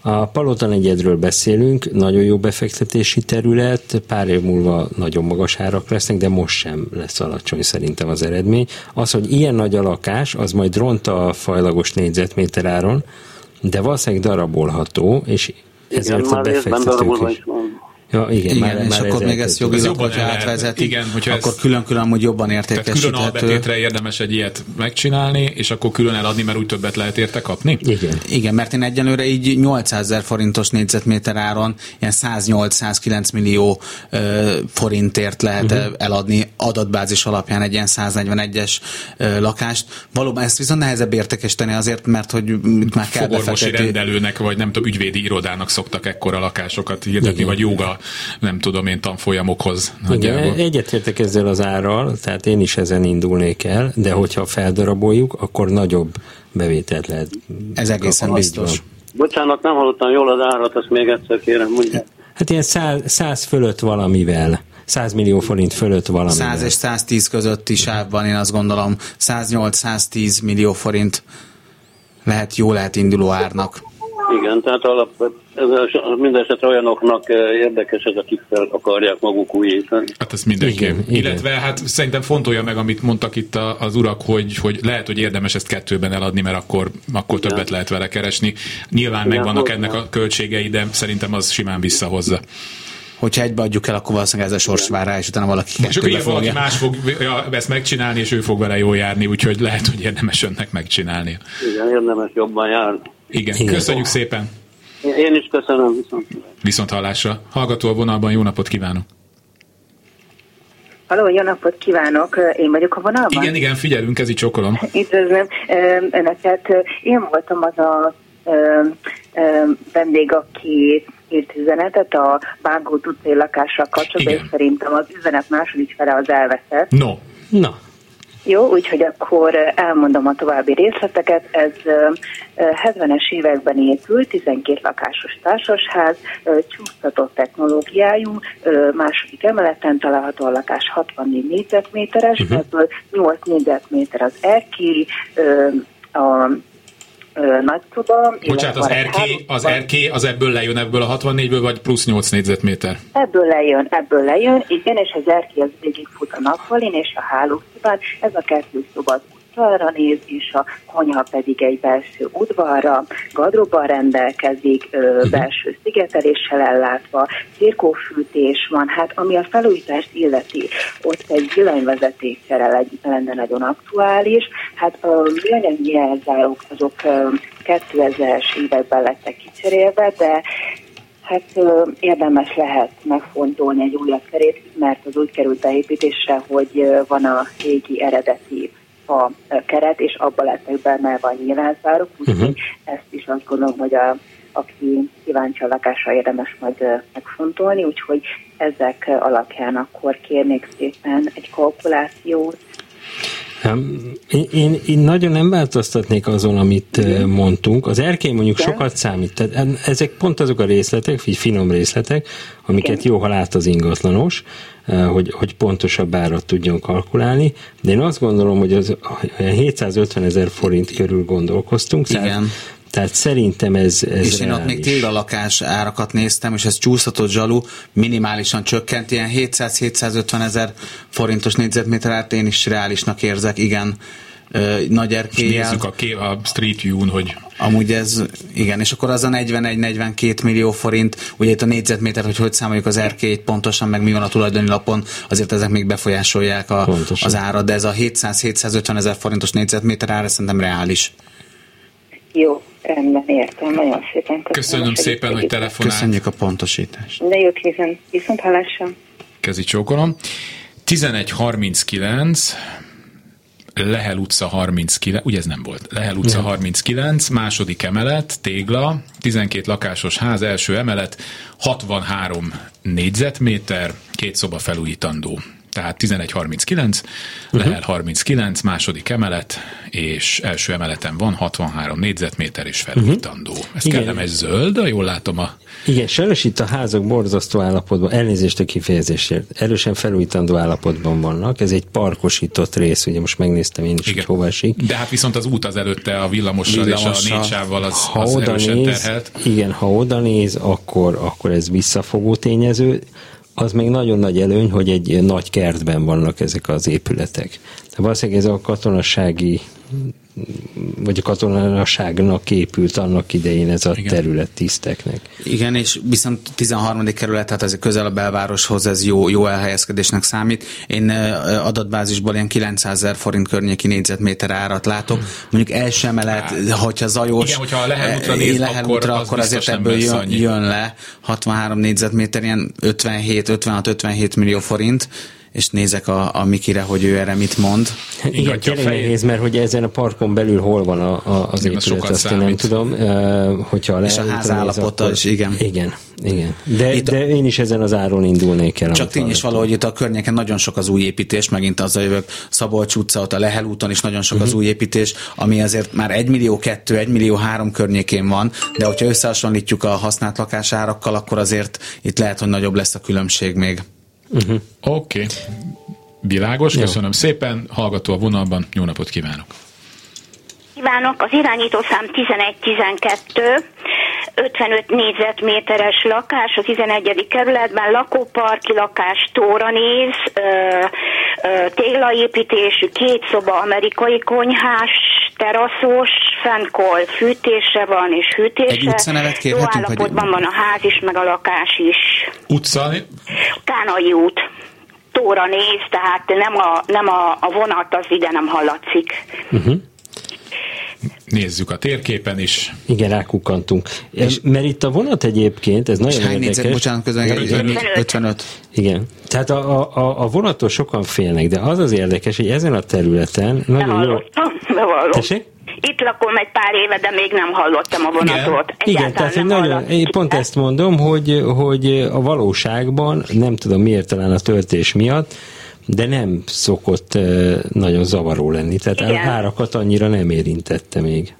A Palota negyedről beszélünk, nagyon jó befektetési terület, pár év múlva nagyon magas árak lesznek, de most sem lesz alacsony szerintem az eredmény. Az, hogy ilyen nagy a lakás, az majd ront a fajlagos négyzetméter áron, de valószínűleg darabolható, és ezért Igen, a befektetők is. Ja, igen, igen már, és már akkor még ezt jogilag, hogyha átvezetik, igen, hogyha akkor külön-külön amúgy jobban értékesíthető. Tehát külön albetétre érdemes egy ilyet megcsinálni, és akkor külön eladni, mert úgy többet lehet érte kapni? Igen. Igen, mert én egyenlőre így 800 ezer forintos négyzetméter áron ilyen 108-109 millió uh, forintért lehet uh-huh. eladni adatbázis alapján egy ilyen 141-es uh, lakást. Valóban ezt viszont nehezebb értékesíteni azért, mert hogy már kell Fogorvosi rendelőnek, vagy nem tudom, ügyvédi irodának szoktak ekkora lakásokat hirdetni, vagy joga nem tudom én, tanfolyamokhoz. Igen, egyetértek ezzel az árral, tehát én is ezen indulnék el, de hogyha feldaraboljuk, akkor nagyobb bevételt lehet. Ez egészen biztos. Bocsánat, nem hallottam jól az árat, azt még egyszer kérem, mondja. Hát ilyen száz, száz fölött valamivel. 100 millió forint fölött valami. 100 és 110 közötti sávban én azt gondolom 108-110 millió forint lehet jó lehet induló árnak. Igen, tehát alap, mindesetre olyanoknak eh, érdekes ez, akik fel akarják maguk újítani. Hát ez mindenki. Igen, Illetve igen. hát szerintem fontolja meg, amit mondtak itt az urak, hogy, hogy lehet, hogy érdemes ezt kettőben eladni, mert akkor, akkor igen. többet lehet vele keresni. Nyilván igen, megvannak ennek a költségei, de szerintem az simán visszahozza hogyha egybe adjuk el, akkor valószínűleg ez a sors vár rá, és utána valaki És akkor ilyen valaki más fog ja, ezt megcsinálni, és ő fog vele jól járni, úgyhogy lehet, hogy érdemes önnek megcsinálni. Igen, érdemes jobban járni. Igen, Igen. köszönjük szépen. Én is köszönöm, viszont. Viszont hallásra. Hallgató a vonalban, jó napot kívánok. Halló, jó napot kívánok! Én vagyok a vonalban? Igen, igen, figyelünk, ez így csokolom. Üdvözlöm Önöket. Én voltam az a vendég, aki írt üzenetet a Bánkó utcai lakással kapcsolatban, és szerintem az üzenet második fele az elveszett. No. Na. Jó, úgyhogy akkor elmondom a további részleteket. Ez 70-es években épült, 12 lakásos társasház, csúsztatott technológiájú, második emeleten található a lakás 64 négyzetméteres, uh-huh. ebből 8 négyzetméter az erkély, a nagy szoba. Bocsánat, az erké, az erké az ebből lejön ebből a 64-ből, vagy plusz 8 négyzetméter? Ebből lejön, ebből lejön, igen, és az erké az fut a nappalin és a hálószobán, ez a kettő szoba udvarra néz, és a konyha pedig egy belső udvarra, gadróban rendelkezik, ö, mhm. belső szigeteléssel ellátva, cirkófűtés van, hát ami a felújítást illeti, ott egy villanyvezetékcsere lenne nagyon aktuális, hát a műanyag jelzálók azok 2000-es években lettek kicserélve, de Hát érdemes lehet megfontolni egy újabb terét, mert az úgy került beépítésre, hogy van a régi eredeti a keret, és abba lettek benne a nyilvánzárok, úgyhogy uh-huh. ezt is azt gondolom, hogy a, aki kíváncsi a lakásra érdemes majd megfontolni, úgyhogy ezek alapján akkor kérnék szépen egy kalkulációt, én, én, én nagyon nem változtatnék azon, amit mondtunk. Az erkély mondjuk Igen. sokat számít. Tehát ezek pont azok a részletek, finom részletek, amiket Igen. jó, ha lát az ingatlanos, hogy, hogy pontosabb árat tudjon kalkulálni, de én azt gondolom, hogy az 750 ezer forint körül gondolkoztunk. Igen. Tehát tehát szerintem ez, ez És én ott még tégla lakás árakat néztem, és ez csúszhatott zsalu minimálisan csökkent, ilyen 700-750 ezer forintos négyzetméter árt én is reálisnak érzek, igen nagy erkélyel. Nézzük a, ké- a Street View-n, hogy... Amúgy ez, igen, és akkor az a 41-42 millió forint, ugye itt a négyzetméter, hogy hogy számoljuk az erkélyt pontosan, meg mi van a tulajdoni lapon, azért ezek még befolyásolják a, az árat, de ez a 700-750 ezer forintos négyzetméter ára szerintem reális. Jó, rendben, értem. Nagyon szépen köszönöm. Köszönöm szépen, hogy telefonált. Köszönjük a pontosítást. De jó kézen, viszont hallásra. Kezi csókolom. 11.39 Lehel utca 39, ugye ez nem volt, Lehel utca 39, második emelet, tégla, 12 lakásos ház, első emelet, 63 négyzetméter, két szoba felújítandó tehát 1139, uh-huh. Lehel 39, második emelet, és első emeleten van 63 négyzetméter és felújítandó. Uh-huh. Ez Igen. kellemes zöld, de jól látom a... Igen, sajnos itt a házak borzasztó állapotban, elnézést a kifejezésért, erősen felújítandó állapotban vannak. Ez egy parkosított rész, ugye most megnéztem én is, Igen. hogy hova esik. De hát viszont az út az előtte a villamossal, villamossal és a négy sávval az, ha az oda erősen néz, terhelt. Igen, ha oda néz, akkor, akkor ez visszafogó tényező az még nagyon nagy előny, hogy egy nagy kertben vannak ezek az épületek. De valószínűleg ez a katonasági vagy a katonaságnak épült annak idején ez a Igen. terület tiszteknek. Igen, és viszont 13. kerület, tehát ez közel a belvároshoz, ez jó, jó elhelyezkedésnek számít. Én adatbázisból ilyen 900 ezer forint környéki négyzetméter árat látok. Mondjuk első emelet, hát, hogyha zajos, igen, hogyha Lehel útra néz, Lehel akkor, útra, akkor azért ebből jön, jön le 63 négyzetméter, ilyen 57, 56-57 millió forint és nézek a, a Mikire, hogy ő erre mit mond. Igen, tényleg nehéz, mert hogy ezen a parkon belül hol van a, a, az igen, épület, azt én nem tudom, uh, hogyha És a ház állapota akkor... is, igen. Igen, igen. De, itt de én is ezen az áron indulnék el. Csak tény is valahogy itt a környéken nagyon sok az új építés, megint azzal jövök, Szabolcs utca, ott a Lehel úton is nagyon sok uh-huh. az mhm. új építés, ami azért már 1 millió 2, 1 millió 3 környékén van, de hogyha összehasonlítjuk a használt lakásárakkal, akkor azért itt lehet, hogy nagyobb lesz a különbség még. Uh-huh. Oké. Okay. Világos, Jó. köszönöm szépen. Hallgató a vonalban, jó napot kívánok! Kívánok, az irányítószám 11-12, 55 négyzetméteres lakás a 11. kerületben, lakóparki lakás, tóra néz, téglaépítésű, két szoba amerikai konyhás, teraszos, fennkol fűtése van és hűtése. Egy utcanevet kérhetünk? Jó állapotban van a ház is, meg a lakás is. Utca? Kánai út. Tóra néz, tehát nem a, nem a, a vonat az ide nem hallatszik. Uh-huh. Nézzük a térképen is. Igen, rákukkantunk. És, mert itt a vonat egyébként, ez nagyon érdekes. Négyzet, bocsánat, közben 55. 55. Igen. Tehát a, a, a vonattól sokan félnek, de az az érdekes, hogy ezen a területen nagyon jó... Tessék? Itt lakom egy pár éve, de még nem hallottam a vonatot. Igen, Igen tehát nem nagyon, én pont ezt mondom, hogy, hogy a valóságban, nem tudom miért talán a töltés miatt, de nem szokott nagyon zavaró lenni. Tehát Igen. árakat annyira nem érintette még.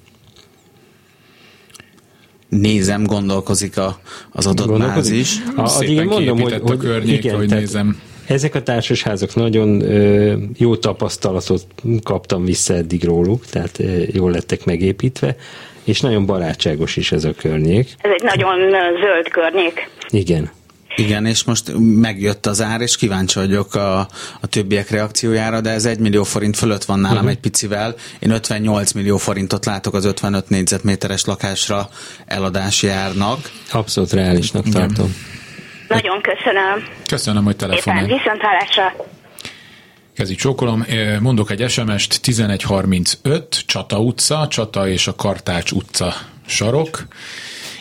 Nézem, gondolkozik a, az adott máz is. A, Szépen mondom, hogy, a környék, igen, hogy nézem. Ezek a társasházak nagyon ö, jó tapasztalatot kaptam vissza eddig róluk, tehát ö, jól lettek megépítve, és nagyon barátságos is ez a környék. Ez egy nagyon zöld környék. Igen. Igen, és most megjött az ár, és kíváncsi vagyok a, a többiek reakciójára, de ez egy millió forint fölött van nálam uh-huh. egy picivel. Én 58 millió forintot látok az 55 négyzetméteres lakásra eladási árnak. Abszolút reálisnak Igen. tartom. Nagyon köszönöm. Köszönöm, hogy telefonál. Viszont hallásra. Kezi csókolom. Mondok egy SMS-t, 1135, Csata utca, Csata és a Kartács utca sarok.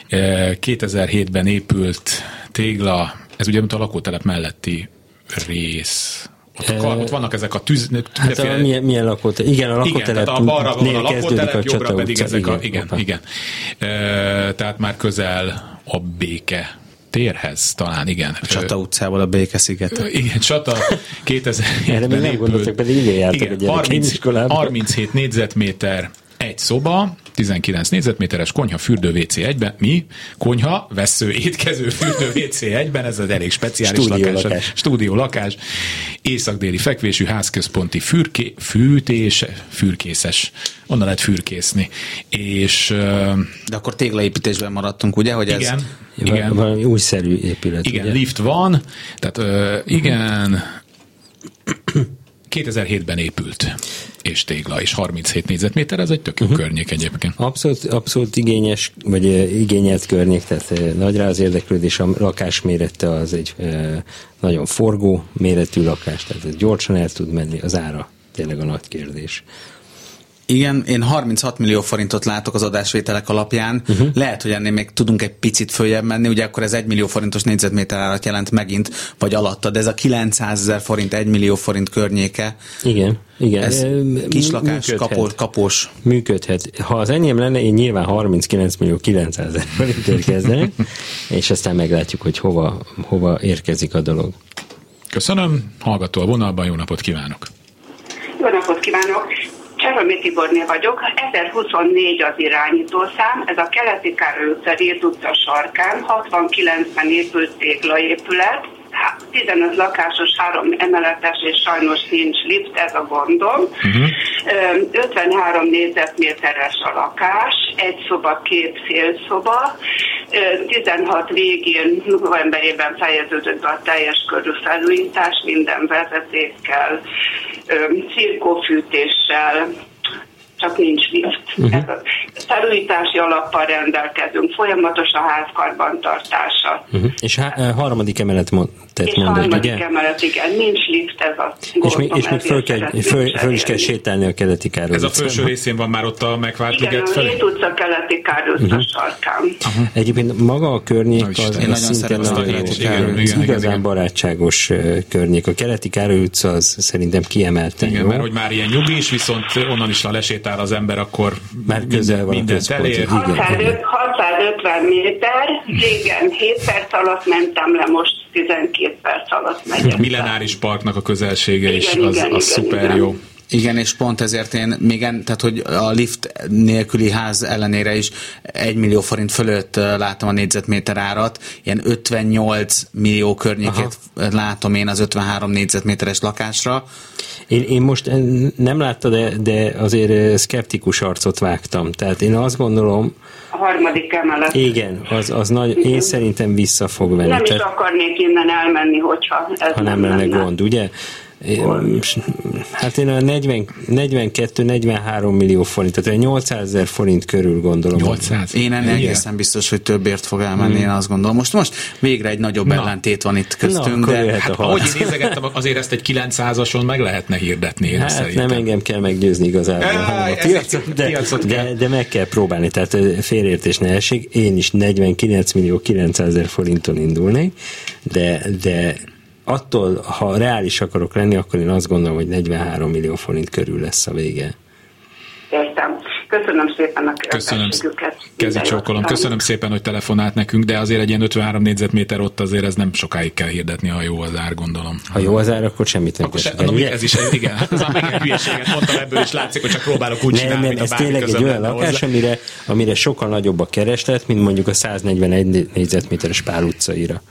2007-ben épült tégla, ez ugye mint a lakótelep melletti rész. Ott, a, ott vannak ezek a tűz... Hát a, milyen, milyen lakótelep? Igen, a lakótelep. Igen, a balra van a lakótelep, a jobbra pedig utca, ezek igen, a... Igen, opa. igen. E, tehát már közel a béke térhez talán, igen. A Csata utcával a Béke sziget. Igen, Csata 2000 Erre még nem gondoltak, pedig igen, igen, 30, 37 négyzetméter egy szoba, 19 négyzetméteres konyha, fürdő, WC egyben. Mi? Konyha, vesző, étkező, fürdő, WC egyben. Ez az elég speciális Stúdió lakás. lakás. Stúdió lakás. Észak-déli fekvésű házközponti fürké, fűtés, fürkészes. Onnan lehet fürkészni. És, De akkor téglaépítésben maradtunk, ugye? Hogy igen. Ez igen. Valami újszerű épület. Igen, ugye? lift van. Tehát igen, 2007-ben épült és tégla, és 37 négyzetméter, ez egy tök jó uh-huh. környék egyébként. Abszolút, abszolút igényes, vagy igényelt környék, tehát nagy rá az érdeklődés, a lakás mérete az egy nagyon forgó méretű lakás, tehát ez gyorsan el tud menni, az ára tényleg a nagy kérdés. Igen, én 36 millió forintot látok az adásvételek alapján. Uh-huh. Lehet, hogy ennél még tudunk egy picit följebb menni, ugye akkor ez 1 millió forintos négyzetméter árat jelent megint, vagy alatta, de ez a 900 ezer forint, 1 millió forint környéke. Igen, igen. Ez kislakás, kapós, kapós. Működhet. Ha az enyém lenne, én nyilván 39 millió 900 ezer forintért kezdenek, (laughs) és aztán meglátjuk, hogy hova, hova érkezik a dolog. Köszönöm, hallgató a vonalban, jó napot kívánok! Jó napot kívánok! Cseromi Tiborné vagyok, 1024 az irányítószám, ez a keleti Károly utca, Réz utca sarkán, 69-ben épült téglaépület, 15 lakásos, három emeletes, és sajnos nincs lift, ez a gondom. Uh-huh. 53 négyzetméteres a lakás, egy szoba, két félszoba. 16 végén, novemberében fejeződött be a teljes körű felújítás, minden vezetékkel, cirkófűtéssel, csak nincs lift. Uh-huh. Felújítási alappal rendelkezünk, folyamatos a ház karbantartása. Uh-huh. És há- harmadik emelet mond, és mondod, harmadik ugye? emelet, igen, nincs lift ez a És még, és még föl, kell, föl, föl, is kell sétálni a keleti Károly Ez a felső részén van már ott a megvárt Igen, a Hét utca keleti Károly uh-huh. sarkán. Uh-huh. Egyébként maga a környék az, az, az szintén igen, igazán barátságos környék. A keleti Károly utca az szerintem kiemelten Igen, jó. mert hogy már ilyen nyugis, viszont onnan is, ha lesétál az ember, akkor már közel van minden elér. 650 méter, régen 7 perc alatt mentem le, most 12 perc alatt megyek. A Millenáris Parknak a közelsége igen, is, az, igen, az igen, szuper igen. jó. Igen, és pont ezért én még, en, tehát hogy a lift nélküli ház ellenére is 1 millió forint fölött látom a négyzetméter árat, ilyen 58 millió környékét Aha. látom én az 53 négyzetméteres lakásra. Én, én most nem látta, de, de azért szkeptikus arcot vágtam. Tehát én azt gondolom, a harmadik emelet. Igen, az, az nagy, én szerintem vissza fog venni. Nem tehát, is akarnék innen elmenni, hogyha ez ha nem, nem lenne gond, ugye? Hát én a 42-43 millió forint, tehát 800 ezer forint körül gondolom. 800? Én ennél egészen biztos, hogy többért fog elmenni, hmm. én azt gondolom. Most most végre egy nagyobb Na. ellentét van itt köztünk. Na, de hát, ahogy én nézegettem, azért ezt egy 900-ason meg lehetne hirdetni. Én hát szerintem. nem engem kell meggyőzni igazából, hanem a piacot, de, piacot de, de, meg kell próbálni, tehát félértés ne esik. Én is 49 millió 900 ezer forinton indulnék, de, de attól, ha reális akarok lenni, akkor én azt gondolom, hogy 43 millió forint körül lesz a vége. Értem. Köszönöm szépen a Köszönöm. Kezi csókolom. Köszönöm szépen, hogy telefonált nekünk, de azért egy ilyen 53 négyzetméter ott azért ez nem sokáig kell hirdetni, ha jó az ár, gondolom. Ha jó az ár, akkor semmit nem akkor se, no, Ez is, igen. (laughs) Hát az a hülyeséget mondtam ebből, és látszik, hogy csak próbálok úgy nem, csinálni, nem, ez tényleg egy olyan lakás, amire, amire sokkal nagyobb a kereslet, mint mondjuk a 141 négyzetméteres Pál utcaira.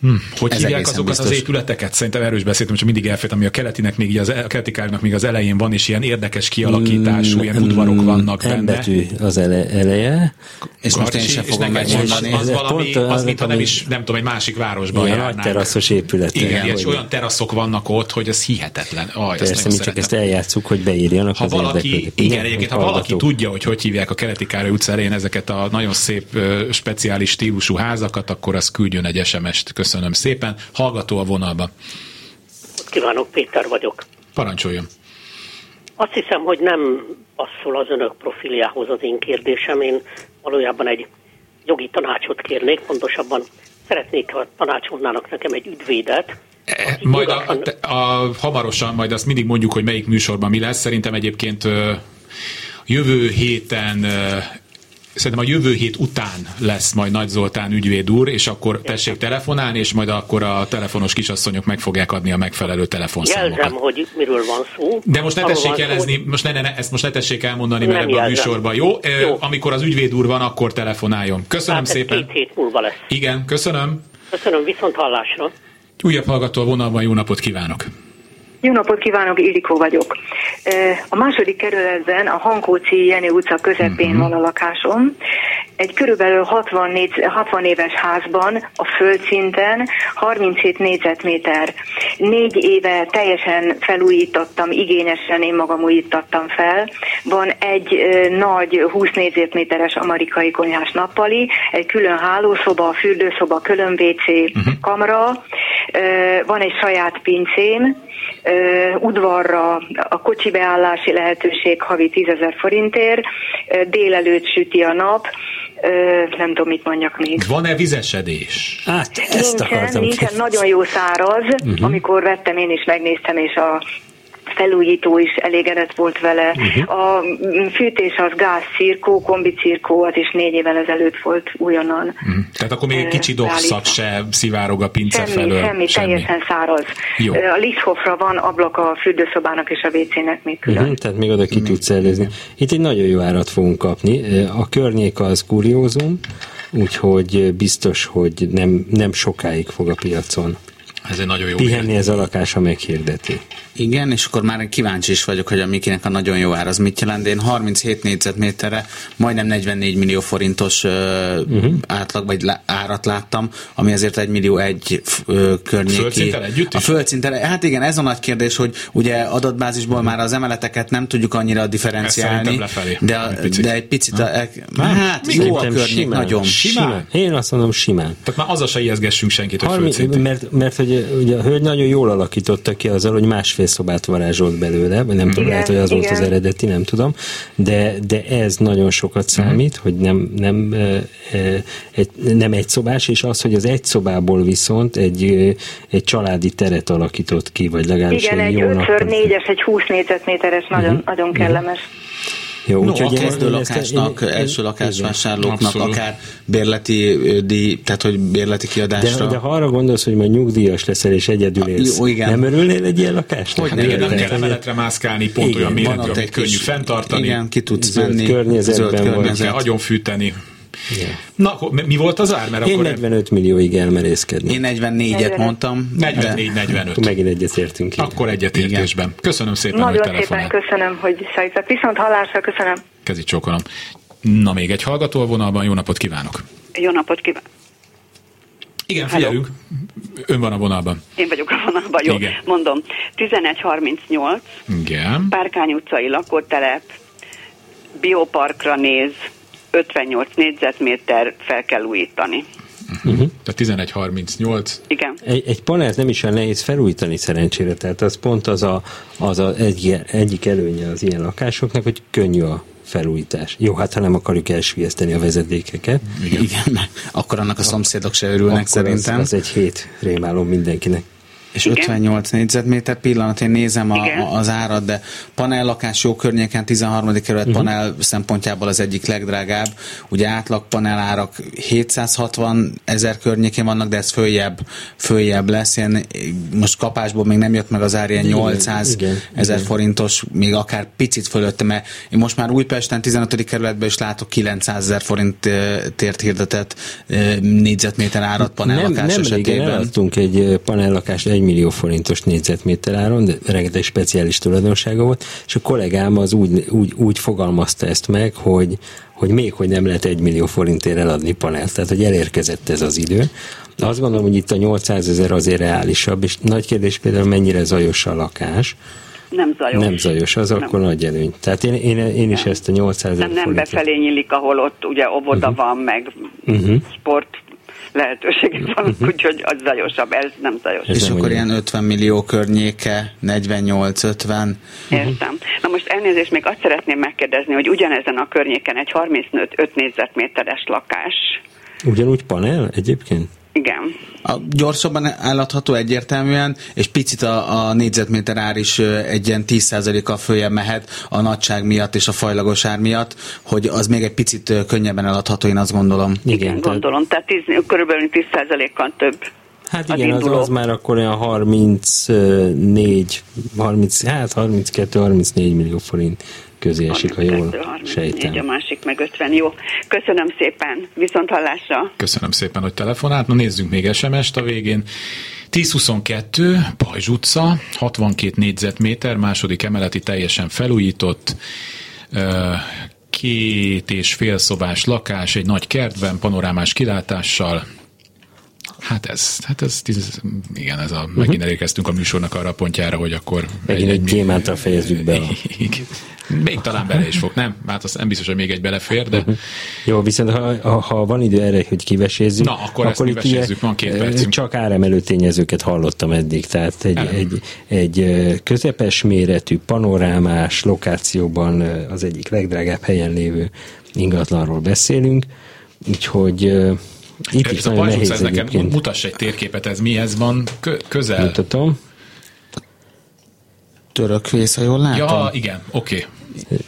Hmm. Hogy Ez hívják azokat biztos. az épületeket? Szerintem erős beszéltem, hogy mindig elfért, ami a keletinek még az, a keleti még az elején van, és ilyen érdekes kialakítású, mm, ilyen udvarok vannak benne. betű az ele, eleje. És most én sem fogom megmondani. Az, az valami, pont, az, mintha nem is, nem tudom, egy másik városban ilyen nagy teraszos épület. Igen, és olyan teraszok vannak ott, hogy ez hihetetlen. Aj, Persze, mi csak ezt eljátszuk, hogy beírjanak ha az valaki, Igen, egyébként, ha valaki tudja, hogy hogy hívják a keleti Károly utca elején ezeket a nagyon szép, speciális stílusú házakat, akkor az küldjön egy SMS-t. Köszönöm szépen. Hallgató a vonalba. Kívánok, Péter vagyok. Parancsoljon. Azt hiszem, hogy nem passzol az önök profiljához az én kérdésem. Én valójában egy jogi tanácsot kérnék, pontosabban szeretnék, ha tanácsolnának nekem egy ügyvédet, e, majd a, a, a, hamarosan, majd azt mindig mondjuk, hogy melyik műsorban mi lesz. Szerintem egyébként jövő héten szerintem a jövő hét után lesz majd Nagy Zoltán ügyvéd úr, és akkor tessék telefonálni, és majd akkor a telefonos kisasszonyok meg fogják adni a megfelelő telefonszámokat. Jelzem, hogy miről van szó. De most ne tessék jelezni, szó, most ne, ne, ne, ezt most ne tessék elmondani, mert ebben a műsorban. Jó? jó? Amikor az ügyvéd úr van, akkor telefonáljon. Köszönöm hát szépen. Két hét múlva lesz. Igen, köszönöm. Köszönöm, viszont hallásra. Újabb hallgató a vonalban, jó napot kívánok! Jó napot kívánok, Ildikó vagyok. A második kerületben a Hankóci Jenő utca közepén uh-huh. van a lakásom. Egy körülbelül 60, négy, 60 éves házban a földszinten 37 négyzetméter. Négy éve teljesen felújítottam, igényesen én magam újítottam fel. Van egy nagy 20 négyzetméteres amerikai konyhás nappali, egy külön hálószoba, fürdőszoba, külön WC, uh-huh. kamra, van egy saját pincém, udvarra a kocsi beállási lehetőség havi 10 ezer forintért, délelőtt süti a nap, nem tudom, mit mondjak még. Van-e vizesedés? Hát, ezt nincsen, nincsen, nagyon jó száraz. Uh-huh. Amikor vettem, én is megnéztem, és a felújító is elégedett volt vele. Uh-huh. A fűtés az gáz cirkó, kombi cirkó, az is négy évvel ezelőtt volt újonnan. Uh-huh. Tehát akkor még egy kicsi dohszak se szivárog a pince semmi, felől. Semmi, semmi, teljesen száraz. Jó. A Lichthofra van ablak a fürdőszobának és a WC-nek még külön. Uh-huh. Tehát még oda ki uh-huh. tudsz előzni. Itt egy nagyon jó árat fogunk kapni. A környék az kuriózum, úgyhogy biztos, hogy nem, nem sokáig fog a piacon ez egy nagyon jó Pihenni ez a lakása meghirdeti. Igen, és akkor már kíváncsi is vagyok, hogy a Mikinek a nagyon jó ár az mit jelent. Én 37 négyzetméterre majdnem 44 millió forintos uh-huh. átlag vagy árat láttam, ami azért egy millió egy környéki. Földszinten együtt is? A földszinten, hát igen, ez a nagy kérdés, hogy ugye adatbázisból uh-huh. már az emeleteket nem tudjuk annyira differenciálni, de, a, egy de egy picit, a, e, hát jó a környék, simán, nagyon. Simán. simán. Én azt mondom simán. Tehát már az a se ijeszgessünk senkit, hogy 30, mert, mert hogy ugye a hölgy nagyon jól alakította ki azzal, hogy másfél szobát varázsolt belőle, vagy nem tudom, lehet, hogy az igen. volt az eredeti, nem tudom, de, de ez nagyon sokat mhm. számít, hogy nem, nem, egy, nem egy szobás, és az, hogy az egy szobából viszont egy, egy családi teret alakított ki, vagy legalábbis Igen, egy 5x4-es, egy 20 négyzetméteres, nagyon, uh-huh. nagyon kellemes. Uh-huh. Jó, no, úgyhogy a kezdő lakásnak, én, én, első lakásvásárlóknak akár bérleti díj, tehát hogy bérleti kiadásra. De, de ha arra gondolsz, hogy majd nyugdíjas leszel és egyedül élsz, jó, igen. nem örülnél egy ilyen lakásnak? Hogy hát igen, nem kell emeletre mászkálni, pont igen, olyan méretű, amit könnyű fenntartani. Igen, ki tudsz menni. Környezetben vagy. Kell agyon fűteni. Yeah. Na, mi volt az ár? Mert Én akkor 45 millióig elmerészkedni. Én 44-et mondtam. 44-45. Megint egyetértünk. Akkor egyetértésben. Köszönöm szépen, Nagyon hogy szépen köszönöm, hogy szajtak. Viszont hallásra köszönöm. Kezi csókolom. Na, még egy hallgató a vonalban. Jó napot kívánok. Jó napot kívánok. Igen, figyelünk. Ön van a vonalban. Én vagyok a vonalban, jó. Igen. Mondom, 1138. Igen. Párkány utcai lakótelep, bioparkra néz, 58 négyzetméter fel kell újítani. Uh-huh. Tehát 11.38. Igen. Egy, egy panelt nem is olyan nehéz felújítani szerencsére, tehát az pont az a, az a egy, egyik előnye az ilyen lakásoknak, hogy könnyű a felújítás. Jó, hát ha nem akarjuk elsüllyeszteni a vezetékeket. Igen, Igen (laughs) akkor annak a szomszédok se örülnek akkor szerintem. Az, az egy hét rémálom mindenkinek. És Igen. 58 négyzetméter pillanat, én nézem a, az árat, de panellakás jó környéken, 13. kerület uh-huh. panel szempontjából az egyik legdrágább. Ugye átlag panelárak 760 ezer környékén vannak, de ez följebb, följebb lesz. Én most kapásból még nem jött meg az ár ilyen 800 igen, ezer igen. forintos, még akár picit fölötte, mert én most már Újpesten 15. kerületben is látok 900 ezer forintért hirdetett négyzetméter árat panellakás nem, nem esetében. Nem egy panellakást egy 1 millió forintos négyzetméter áron, de rengeteg speciális tulajdonsága volt, és a kollégám az úgy, úgy, úgy fogalmazta ezt meg, hogy, hogy még hogy nem lehet 1 millió forintért eladni panelt, tehát hogy elérkezett ez az idő. Azt gondolom, hogy itt a 800 ezer azért reálisabb, és nagy kérdés például mennyire zajos a lakás, nem zajos. Nem zajos, az nem. akkor nagy előny. Tehát én, én, én is nem. ezt a 800 ezer Nem, nem befelé nyílik, ahol ott ugye óvoda uh-huh. van, meg uh-huh. sport lehetőségek vannak, uh-huh. úgyhogy az zajosabb, ez nem zajos. És nem akkor ilyen 50 millió környéke, 48-50. Értem. Na most elnézést, még azt szeretném megkérdezni, hogy ugyanezen a környéken egy 35 négyzetméteres lakás. Ugyanúgy panel egyébként? Igen. A gyorsabban eladható egyértelműen, és picit a, a négyzetméter ár is egy ilyen 10%-kal följebb mehet a nagyság miatt és a fajlagos ár miatt, hogy az még egy picit könnyebben eladható, én azt gondolom. Igen, Igen gondolom, tehát 10, körülbelül 10%-kal több. Hát igen, az, az már akkor olyan 34, 30, hát 32-34 millió forint közé esik, ha jól sejtem. a másik meg 50. Jó. Köszönöm szépen. Viszont hallásra. Köszönöm szépen, hogy telefonált. Na nézzünk még SMS-t a végén. 1022, Pajzs utca, 62 négyzetméter, második emeleti teljesen felújított, két és fél szobás lakás, egy nagy kertben, panorámás kilátással, Hát ez, hát ez, ez igen, ez a, uh-huh. megint elérkeztünk a műsornak arra a pontjára, hogy akkor... Megint egy, egy gyémántal fejezzük be. A... (laughs) Még talán bele is fog, nem? Hát az nem biztos, hogy még egy belefér, de... Jó, viszont ha, ha van idő erre, hogy kivesézzük... Na, akkor, akkor ezt kivesézzük, van két percünk. Csak áremelő tényezőket hallottam eddig, tehát egy, egy, egy közepes méretű, panorámás lokációban az egyik legdrágább helyen lévő ingatlanról beszélünk, úgyhogy itt is nagyon nehéz ez nekem, mutass egy térképet, ez mihez van közel. Mutatom. Török vész, ha jól látom. Ja, igen, oké. Okay.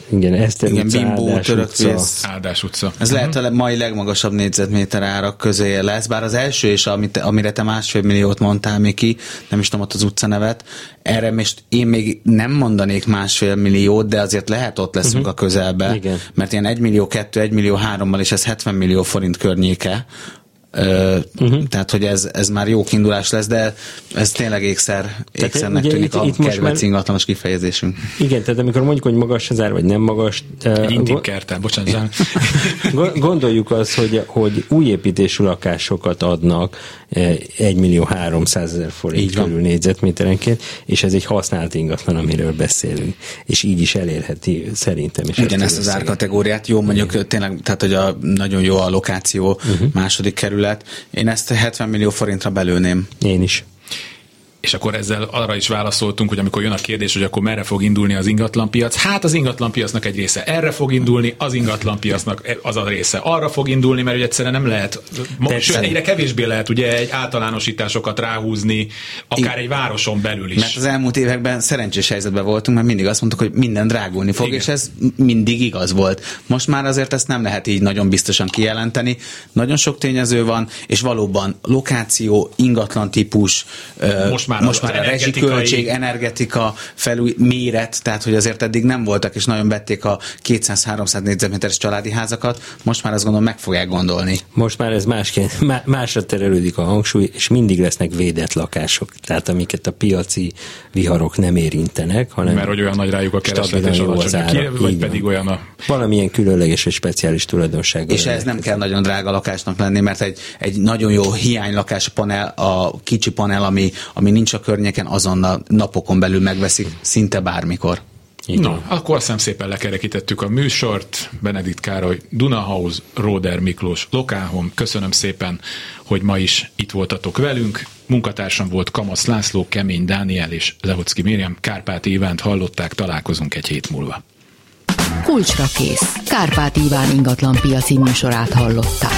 Igen, Eszter Igen, utca, Bimbó, Áldás Törökvész. Áldás utca. Ez uh-huh. lehet a mai legmagasabb négyzetméter árak közé lesz, bár az első is, amit, amire te másfél milliót mondtál még ki, nem is tudom ott az utca nevet, erre most én még nem mondanék másfél milliót, de azért lehet ott leszünk uh-huh. a közelbe, Igen. mert ilyen 1 millió 2, 1 millió 3-mal, és ez 70 millió forint környéke, uh-huh. tehát hogy ez, ez már jó kiindulás lesz, de ez tényleg ékszer, ékszernek tűnik itt, a itt kedvenc már... ingatlanos kifejezésünk. Igen, tehát amikor mondjuk, hogy magas az ár, vagy nem magas. Egy kertel, bocsánat. (laughs) Gondoljuk azt, hogy, hogy új építésű lakásokat adnak 1 millió 300 ezer forint így körül négyzetméterenként, és ez egy használt ingatlan, amiről beszélünk. És így is elérheti szerintem. És Ugyanezt az árkategóriát, jó mondjuk Igen. tényleg, tehát hogy a, nagyon jó a lokáció, uh-huh. második kerület. Én ezt 70 millió forintra belőném. Én is. És akkor ezzel arra is válaszoltunk, hogy amikor jön a kérdés, hogy akkor merre fog indulni az ingatlanpiac, hát az ingatlanpiacnak egy része erre fog indulni, az ingatlanpiacnak az a része arra fog indulni, mert ugye egyszerűen nem lehet, sőt, egyre kevésbé lehet ugye egy általánosításokat ráhúzni, akár egy városon belül is. Mert az elmúlt években szerencsés helyzetben voltunk, mert mindig azt mondtuk, hogy minden drágulni fog, Igen. és ez mindig igaz volt. Most már azért ezt nem lehet így nagyon biztosan kijelenteni. Nagyon sok tényező van, és valóban lokáció, ingatlan típus, most már, most már a rezsiköltség, energetika felúj, méret, tehát hogy azért eddig nem voltak, és nagyon vették a 200-300 négyzetméteres családi házakat, most már azt gondolom meg fogják gondolni. Most már ez másként, másra terelődik a hangsúly, és mindig lesznek védett lakások, tehát amiket a piaci viharok nem érintenek, hanem mert hogy olyan nagy rájuk a kereslet és alacsony, vagy pedig olyan a... Valamilyen különleges és speciális tulajdonság. És ez nem kell nagyon drága lakásnak lenni, mert egy, egy nagyon jó hiánylakás panel, a kicsi panel, ami, ami nincs a környéken, azonnal napokon belül megveszik szinte bármikor. Így no, akkor azt szépen lekerekítettük a műsort. Benedikt Károly, Dunahaus, Róder Miklós, Lokáhom. Köszönöm szépen, hogy ma is itt voltatok velünk. Munkatársam volt Kamasz László, Kemény Dániel és Lehocki Miriam. Kárpát Ivánt hallották, találkozunk egy hét múlva. Kulcsra kész. Kárpát Iván ingatlan piaci műsorát hallották.